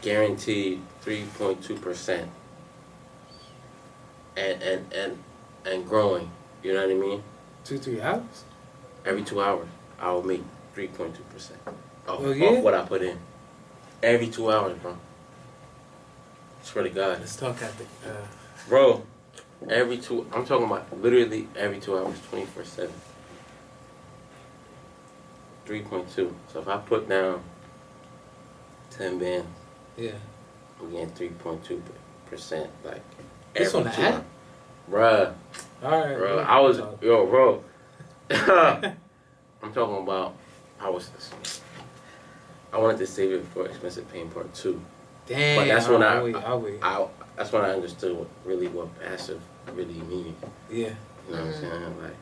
guaranteed three point two percent, and and and and growing. You know what I mean?
Two, three hours.
Every two hours, I will make three point two percent off
Oh,
what I put in. Every two hours, bro. Swear to God,
Let's talk at the. Uh,
bro. Every two, I'm talking about literally every two hours, twenty four seven. Three point two. So if I put down ten bands,
yeah.
I'm getting three point two percent. Like
This
every
on the app?
Bruh,
All right.
bro. I was yo, bro. I'm talking about I was I wanted to save it for expensive pain part two.
Damn.
But that's when I-
I'll I'll.
I that's when I understood what, really what passive really means.
Yeah.
You know what I'm
Mhm.
saying? Like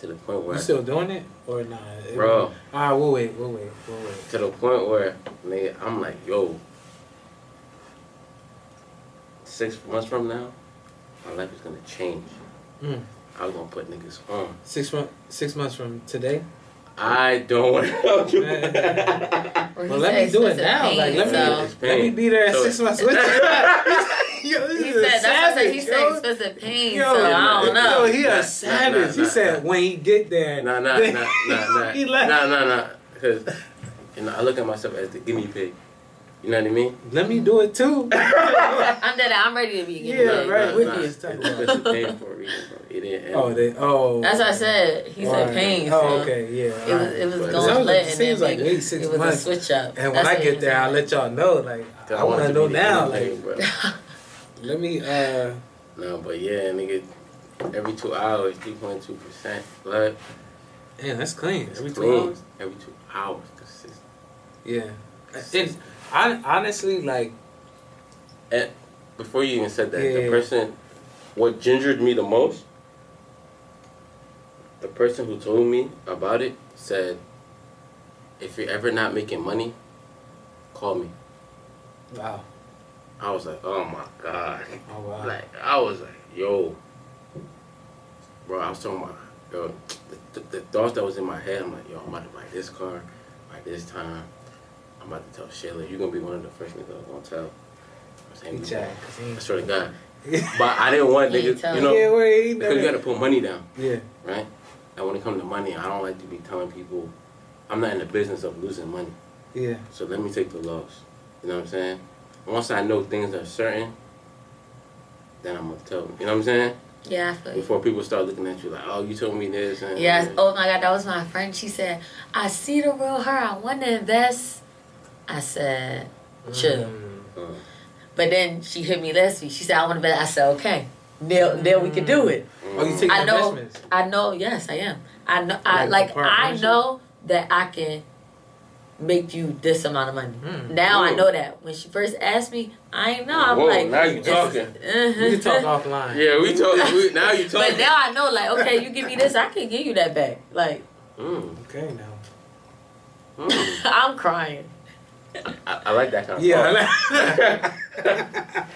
to the point where
You still doing it or not? Nah?
Bro.
Alright, we'll wait. We'll wait. We'll wait.
to the point where nigga, I'm like, yo, six months from now, my life is gonna change.
Mm.
I was gonna put niggas on.
Six months. Six months from today.
I don't want to help you.
Or
Well, let me do it now.
pain,
like, let me
so-
It's
let me be there at
So-
six months with you. Yo,
He
is a
said that's what I said. He said expensive pain,
Yo,
so I don't know.
Yo, he a savage.
nah,
he
nah,
said
nah.
when he get there.
Nah, nah,
then-
nah, nah, nah,
he
nah,
left.
nah, nah, Because you know, I look at myself as the guinea pig. You know what I mean?
Let me do it too.
I'm dead. I'm ready to be
Yeah,
getting
right,
paid
with
with
you.
you.
It's for a reason, bro. It didn't end.
oh, they. Oh.
That's what I said. He said
Right.
pain.
Oh, okay, yeah.
It was it was
But
going
sounds like- it
and
seems
then
like
maybe
wait six
it was
months.
a switch up.
And when
That's
I get there. I'll let y'all know. Like,
Cause
I want to know now. Like,
bro.
let me. uh
No, but yeah, nigga, every two hours, 3.2% blood.
Man, that's clean.
It's
Every two hours.
Every two hours. Consistent.
Yeah. And I honestly like.
And before you even said that,
Yeah.
the person, what gingered me the most, the person who told me about it said, if you're ever not making money, call me.
Wow.
I was like, oh my God.
Oh wow.
Like, I was like, yo. Bro, I was talking about, yo, the, the, the thoughts that was in my head, I'm like, yo, I'm about to buy this car by this time. I'm about to tell Shayla, you're going to be one of the first niggas I'm going to tell. I was saying,
jacked, 'cause
I
ain't-
swear to God. But I didn't want niggas, you know,
yeah, wait, he
because you
never-
got to put money down,
Yeah.
right? And when it comes to money, I don't like to be telling people, I'm not in the business of losing money.
Yeah.
So let me take the loss. You know what I'm saying? Once I know things are certain, then I'm gonna tell them. You know what I'm saying?
Yeah, I feel you.
Before people start looking at you like, oh, you told me this. And
Yes. Oh my God, that was my friend. She said, "I see the real her. I want to invest." I said, "Chill."
Mm.
Uh,
But then she hit me last week. She said, "I want to bet. I said, "Okay." Now, now we can do it.
Oh, you take
I know.
investments.
I know. Yes, I am. I know. I
Like
like. I know that I can make you this amount of money.
Hmm.
Now I know that. When she first asked me, I ain't know. I'm
Whoa,
like,
now you
this is-
talking.
uh-huh.
We can talk offline.
Yeah, we told we, now you talking.
But now I know, like, okay, you give me this, I can give you that back. Like,
Mm,
Okay, now.
mm.
I'm crying.
I, I like that kind of
Yeah.
talk.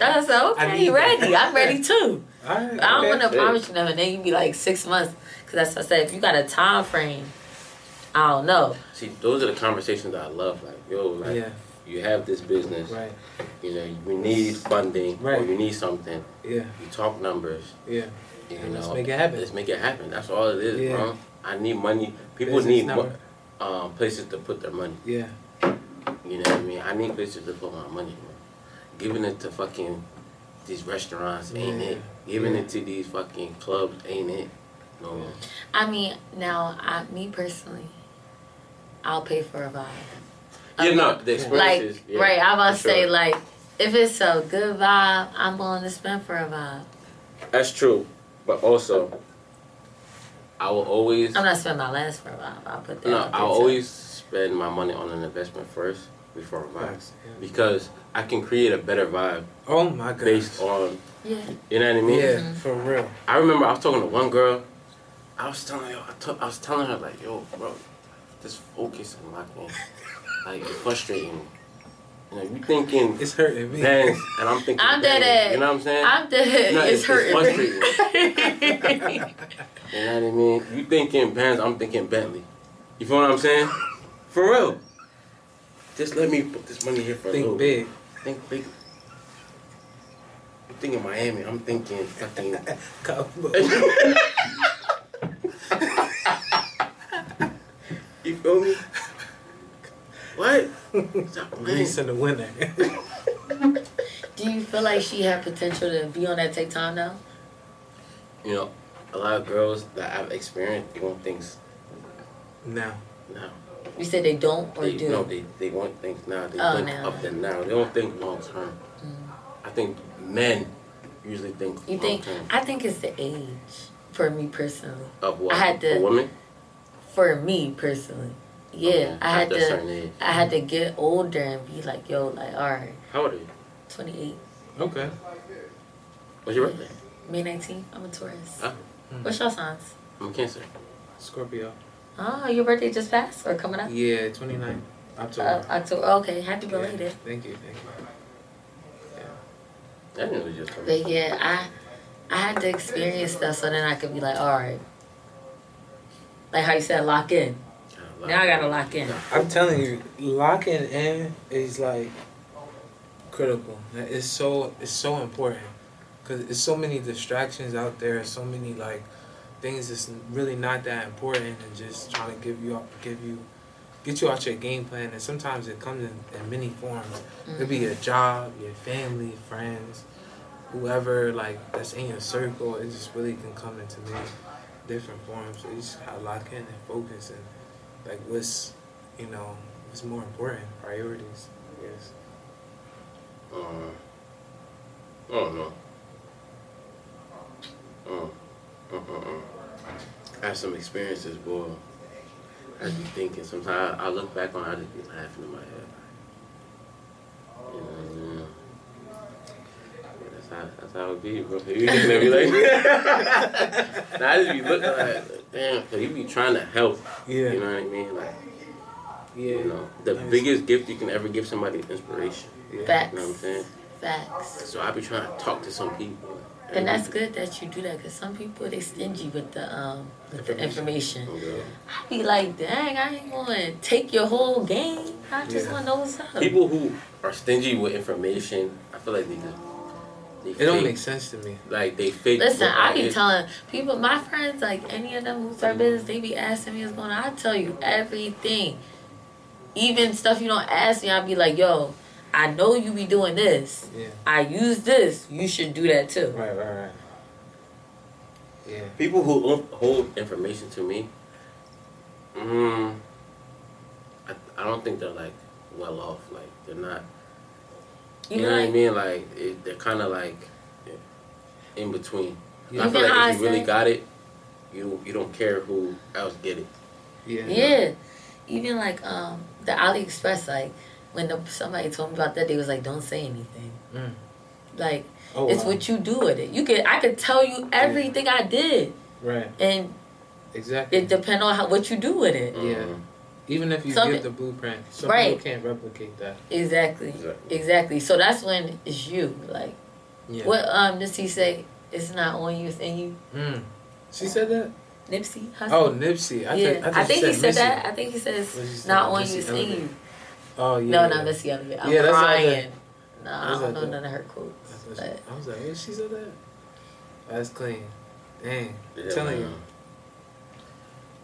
I said,
I
okay,
need
you ready? I'm ready too.
Alright,
I don't
okay.
want to promise you nothing. Then you be like six months, because that's what I said. If you got a time frame, I don't know.
See, those are the conversations that I love. Like, yo, like
Yeah.
you have this business.
Right.
You know, you need funding or
Right.
you need something.
Yeah.
You talk numbers.
Yeah.
You
And
know,
let's make it happen.
Let's make it happen. That's all it is,
Yeah.
bro. I need money. People
Business
need mo- um, places to put their money.
Yeah.
You know what I mean? I need places to put my money, bro. Giving it to fucking these restaurants ain't
Yeah.
it. Giving
Yeah.
it to these fucking clubs ain't it. No.
I mean, now, I, me personally, I'll pay for a vibe.
Yeah,
A
no, the
Like,
experiences. yeah,
right, I'm about to
for
say,
sure.
like, if it's a good vibe, I'm willing to spend for a vibe.
That's true. But also, I will always.
I'm not spending my last for a vibe. I'll put that
No, I'll always spend my money on an investment first before a vibe.
Facts, yeah.
Because I can create a better vibe
Oh my god.
based on,
Yeah.
you know what I mean?
Yeah,
Mhm.
for real.
I remember I was talking to one girl. I was telling her, I, t- I was telling her like, yo, bro, just focus and lock in. Like it's frustrating. me. You know, you thinking
It's hurting me.
Benz, and I'm thinking.
I'm dead
Bentley,
at-
You know what I'm saying?
I'm dead.
No,
it's,
it's- it's
hurting. me.
you know what I mean? You thinking Benz, I'm thinking Bentley. You feel what I'm saying? For real. Just let me put this money here for a little
Think
bit.
big.
Think big. I'm thinking Miami? I'm thinking fucking. you feel me? What? Stop playing.
Greece in the winter.
Do you feel like she had potential to be on that take time now?
You know, a lot of girls that I've experienced, they want things
now.
now.
You said they don't or
They,
do?
no, they, they want things now. They
Oh,
think
now.
up and now. They don't think long term. I think men usually think
you think?
term.
I think it's the age for me personally.
Of what?
I had to-
For women?
For me personally, Yeah,
Okay.
I had to.
age.
I had to get older and be like, yo, like, all right,
How old are you?
28,
Okay.
What's your birthday?
May 19th. I'm a Taurus.
Ah.
What's your signs?
I'm a Cancer.
Scorpio.
Oh, your birthday just passed or coming up?
Yeah, 29 October.
Uh, October. Okay, happy
Yeah.
belated.
Thank you, thank you.
I didn't know just told
But yeah, I I had to experience stuff so then I could be like, all right. Like how you said, lock in. Now I gotta lock in.
I'm telling you, locking in is like critical. It's so it's so important because there's so many distractions out there. So many like things that's really not that important, and just trying to give you up, give you get you out your game plan. And sometimes it comes in, in many forms. It could be your job, your family, friends, whoever like that's in your circle. It just really can come into many different forms. So you just gotta lock in and focus and like what's you know what's more important priorities yes
Um, I don't know. Uh. I have some experiences, boy. I just be thinking. Sometimes I, I look back on, it, I just be laughing in my head. You know what I mean? That's how, that's how it be, bro. You looking at me like, nah, I just be looking like, damn, cause you be trying to help.
yeah
You know what I mean? Like,
yeah
you know, the
Nice.
biggest gift you can ever give somebody is inspiration.
yeah.
Facts.
You know what I'm saying?
Facts.
So I be trying to talk to some people.
And that's good that you do that because some people they stingy with the um with the information.
Okay.
I be like, dang, I ain't gonna take your whole game. I just
Yeah.
wanna know what's up.
People who are stingy with information, I feel like they just they
it don't make sense to me
like they fake.
Listen, I be
it-
telling people, my friends, like any of them who start business, they be asking me what's going on. I tell you everything, even stuff you don't ask me. I be like, yo, I know you be doing this.
yeah
I use this. You should do that too.
right right right yeah
people who o- hold information to me. Mm, I I don't think they're like well off. Like they're not. You,
You
know
know,
what I mean? Like it, they're kind of like in between.
Yeah.
I feel
Even how I
like if you really got it, you you don't care who else get it.
yeah
Yeah. Even like um the AliExpress, like when the, somebody told me about that, they was like, "Don't say anything."
Mm.
Like
oh
it's
wow.
what you do with it. You could I could tell you everything I did,
right
and
exactly
it depend on how what you do with it.
Yeah.
Mhm.
even if you
Some-
give the blueprint some
Right.
people can't replicate that
Exactly.
Exactly.
Exactly. So that's when it's you. Like
yeah
what um does he say? It's not on you, it's in you.
mm. she said that
Nipsey. Hussle.
oh Nipsey I,
yeah.
think, I,
I think
she
he said
Missy.
that. I think he says
What did she say?
not on you, it's in you.
Oh yeah
No,
yeah.
not Missy Elliott. I'm
Yeah, that's all
crying. No,
That's
I don't
like
know
the-
none of her quotes.
That's
But
she- I was like, what she said that? That's clean. Dang.
Yeah,
I'm telling
man.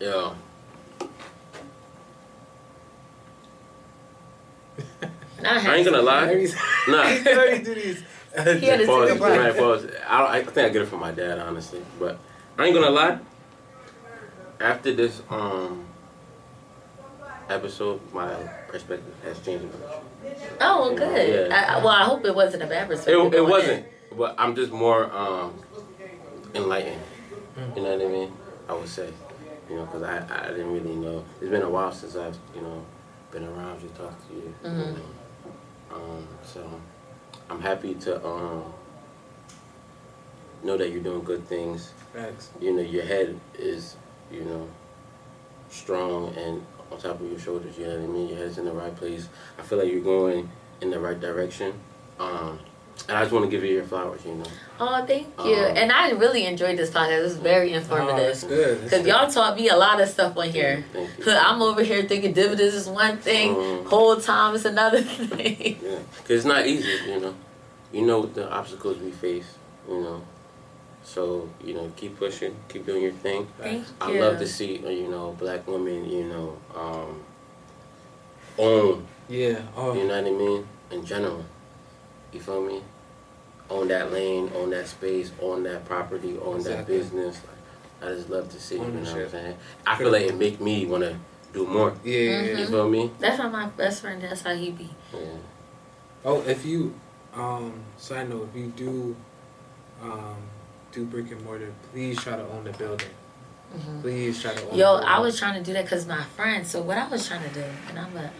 you.
Yo, I ain't gonna lie. Nah.
Every do these.
He had to
pause,
take a
pause. I, I think I get it from my dad, honestly. But I ain't gonna lie. After this um episode, my perspective has changed. much.
Oh, well, good.
Yeah.
I, I- well, I hope it wasn't a bad perspective.
it
going
wasn't, but I'm just more um enlightened.
Mm.
You know what I mean? I would say, you know, because I, I didn't really know. It's been a while since I've you know been around you, talked to you.
Mhm.
you know. Um, so I'm happy to um know that you're doing good things.
Facts.
You know, your head is you know strong and on top of your shoulders. You know what I mean? Your head's in the right place. I feel like you're going in the right direction. Um, and I just want to give you your flowers. You know.
Oh, thank you.
Um,
and I really enjoyed this podcast. It was very
Oh,
informative.
good.
Because y'all taught me a lot of stuff on here.
Thank you.
I'm over here thinking dividends is one thing,
Mhm.
whole time is another thing.
Yeah, cause it's not easy, you know. You know the obstacles we face, you know. So you know, keep pushing, keep doing your thing.
Thank
I
you.
love to see, uh, you know, black women, you know, um, own,
Yeah. Oh.
you know what I mean, in general. You feel me? Own that lane, own that space, own that property, own that business. Like, I just love to see, you know what I'm
Ownership.
saying? I feel like it make me want to do more.
Yeah. yeah,
Mhm.
You feel me?
That's how my best friend, that's how he be.
Yeah.
Oh, if you, um, side note, if you do, um, do brick and mortar, please try to own the building. Please try to.
Mm-hmm. Yo, I was trying to do that because my friend. So what I was trying to do, and I'm a,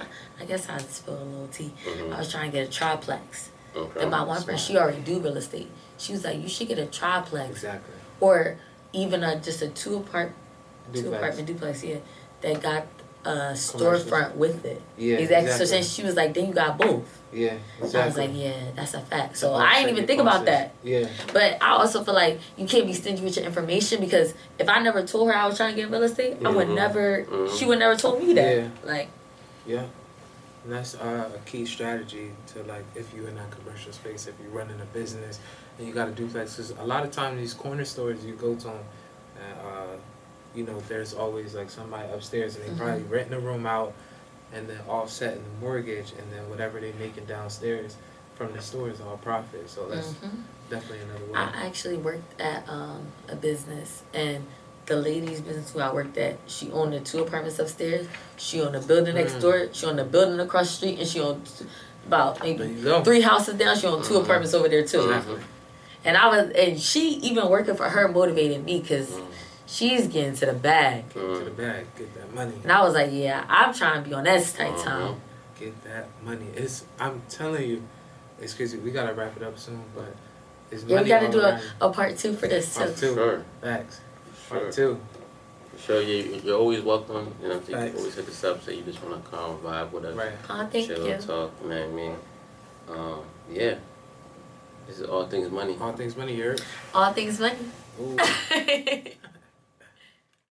I guess I spilled a little tea.
Mhm.
I was trying to get a triplex.
Okay.
And my one friend, she already do real estate. She was like, you should get a triplex
exactly.
or even a just a two apart, two apartment duplex. Yeah, that got a storefront with it.
Yeah,
exactly. So
exactly.
then she was like, then you got both.
Yeah,
I was like, yeah, that's a fact. So I didn't even
your
think about that.
Yeah,
But I also feel like you can't be stingy with your information because if I never told her I was trying to get real estate, I would
Mhm.
never.
Mhm.
She would never told me that.
Yeah.
Like,
yeah. And that's uh, a key strategy to like if you're in that commercial space, if you're running a business and you got a duplex. 'cause a lot of times these corner stores you go to them, uh, you know, there's always like somebody upstairs and they
Mhm.
probably renting a room out and then offsetting the mortgage and then whatever they making downstairs from the store is all profit. So that's
mhm.
definitely another way.
I actually worked at um, a business, and the lady's business who I worked at, she owned the two apartments upstairs. She owned the building next
Mm.
door. She owned the building across the street, and she owned about maybe three houses down. She owned two
Mhm.
apartments over there too.
Exactly.
And I was, and she even working for her motivated me because
Mm,
she's getting to the bag.
Get to the bag, get that money.
And I was like, yeah, I'm trying to be on that tight
Mhm.
time.
Get that money. It's I'm telling you, it's crazy. We gotta wrap it up soon, but it's
Yeah,
money.
we got to
all
do a, a part two for this
Part
too.
two.
Sure.
Facts. Part
Sure.
two.
Sure, you, you're always welcome. You know, you can
Thanks.
always hit us up, say you just want to come vibe with us.
Right.
Oh, thank
chill,
you.
talk, you know what I mean? Um, yeah. This is all things money.
All things money. You heard?
All things money.
Ooh.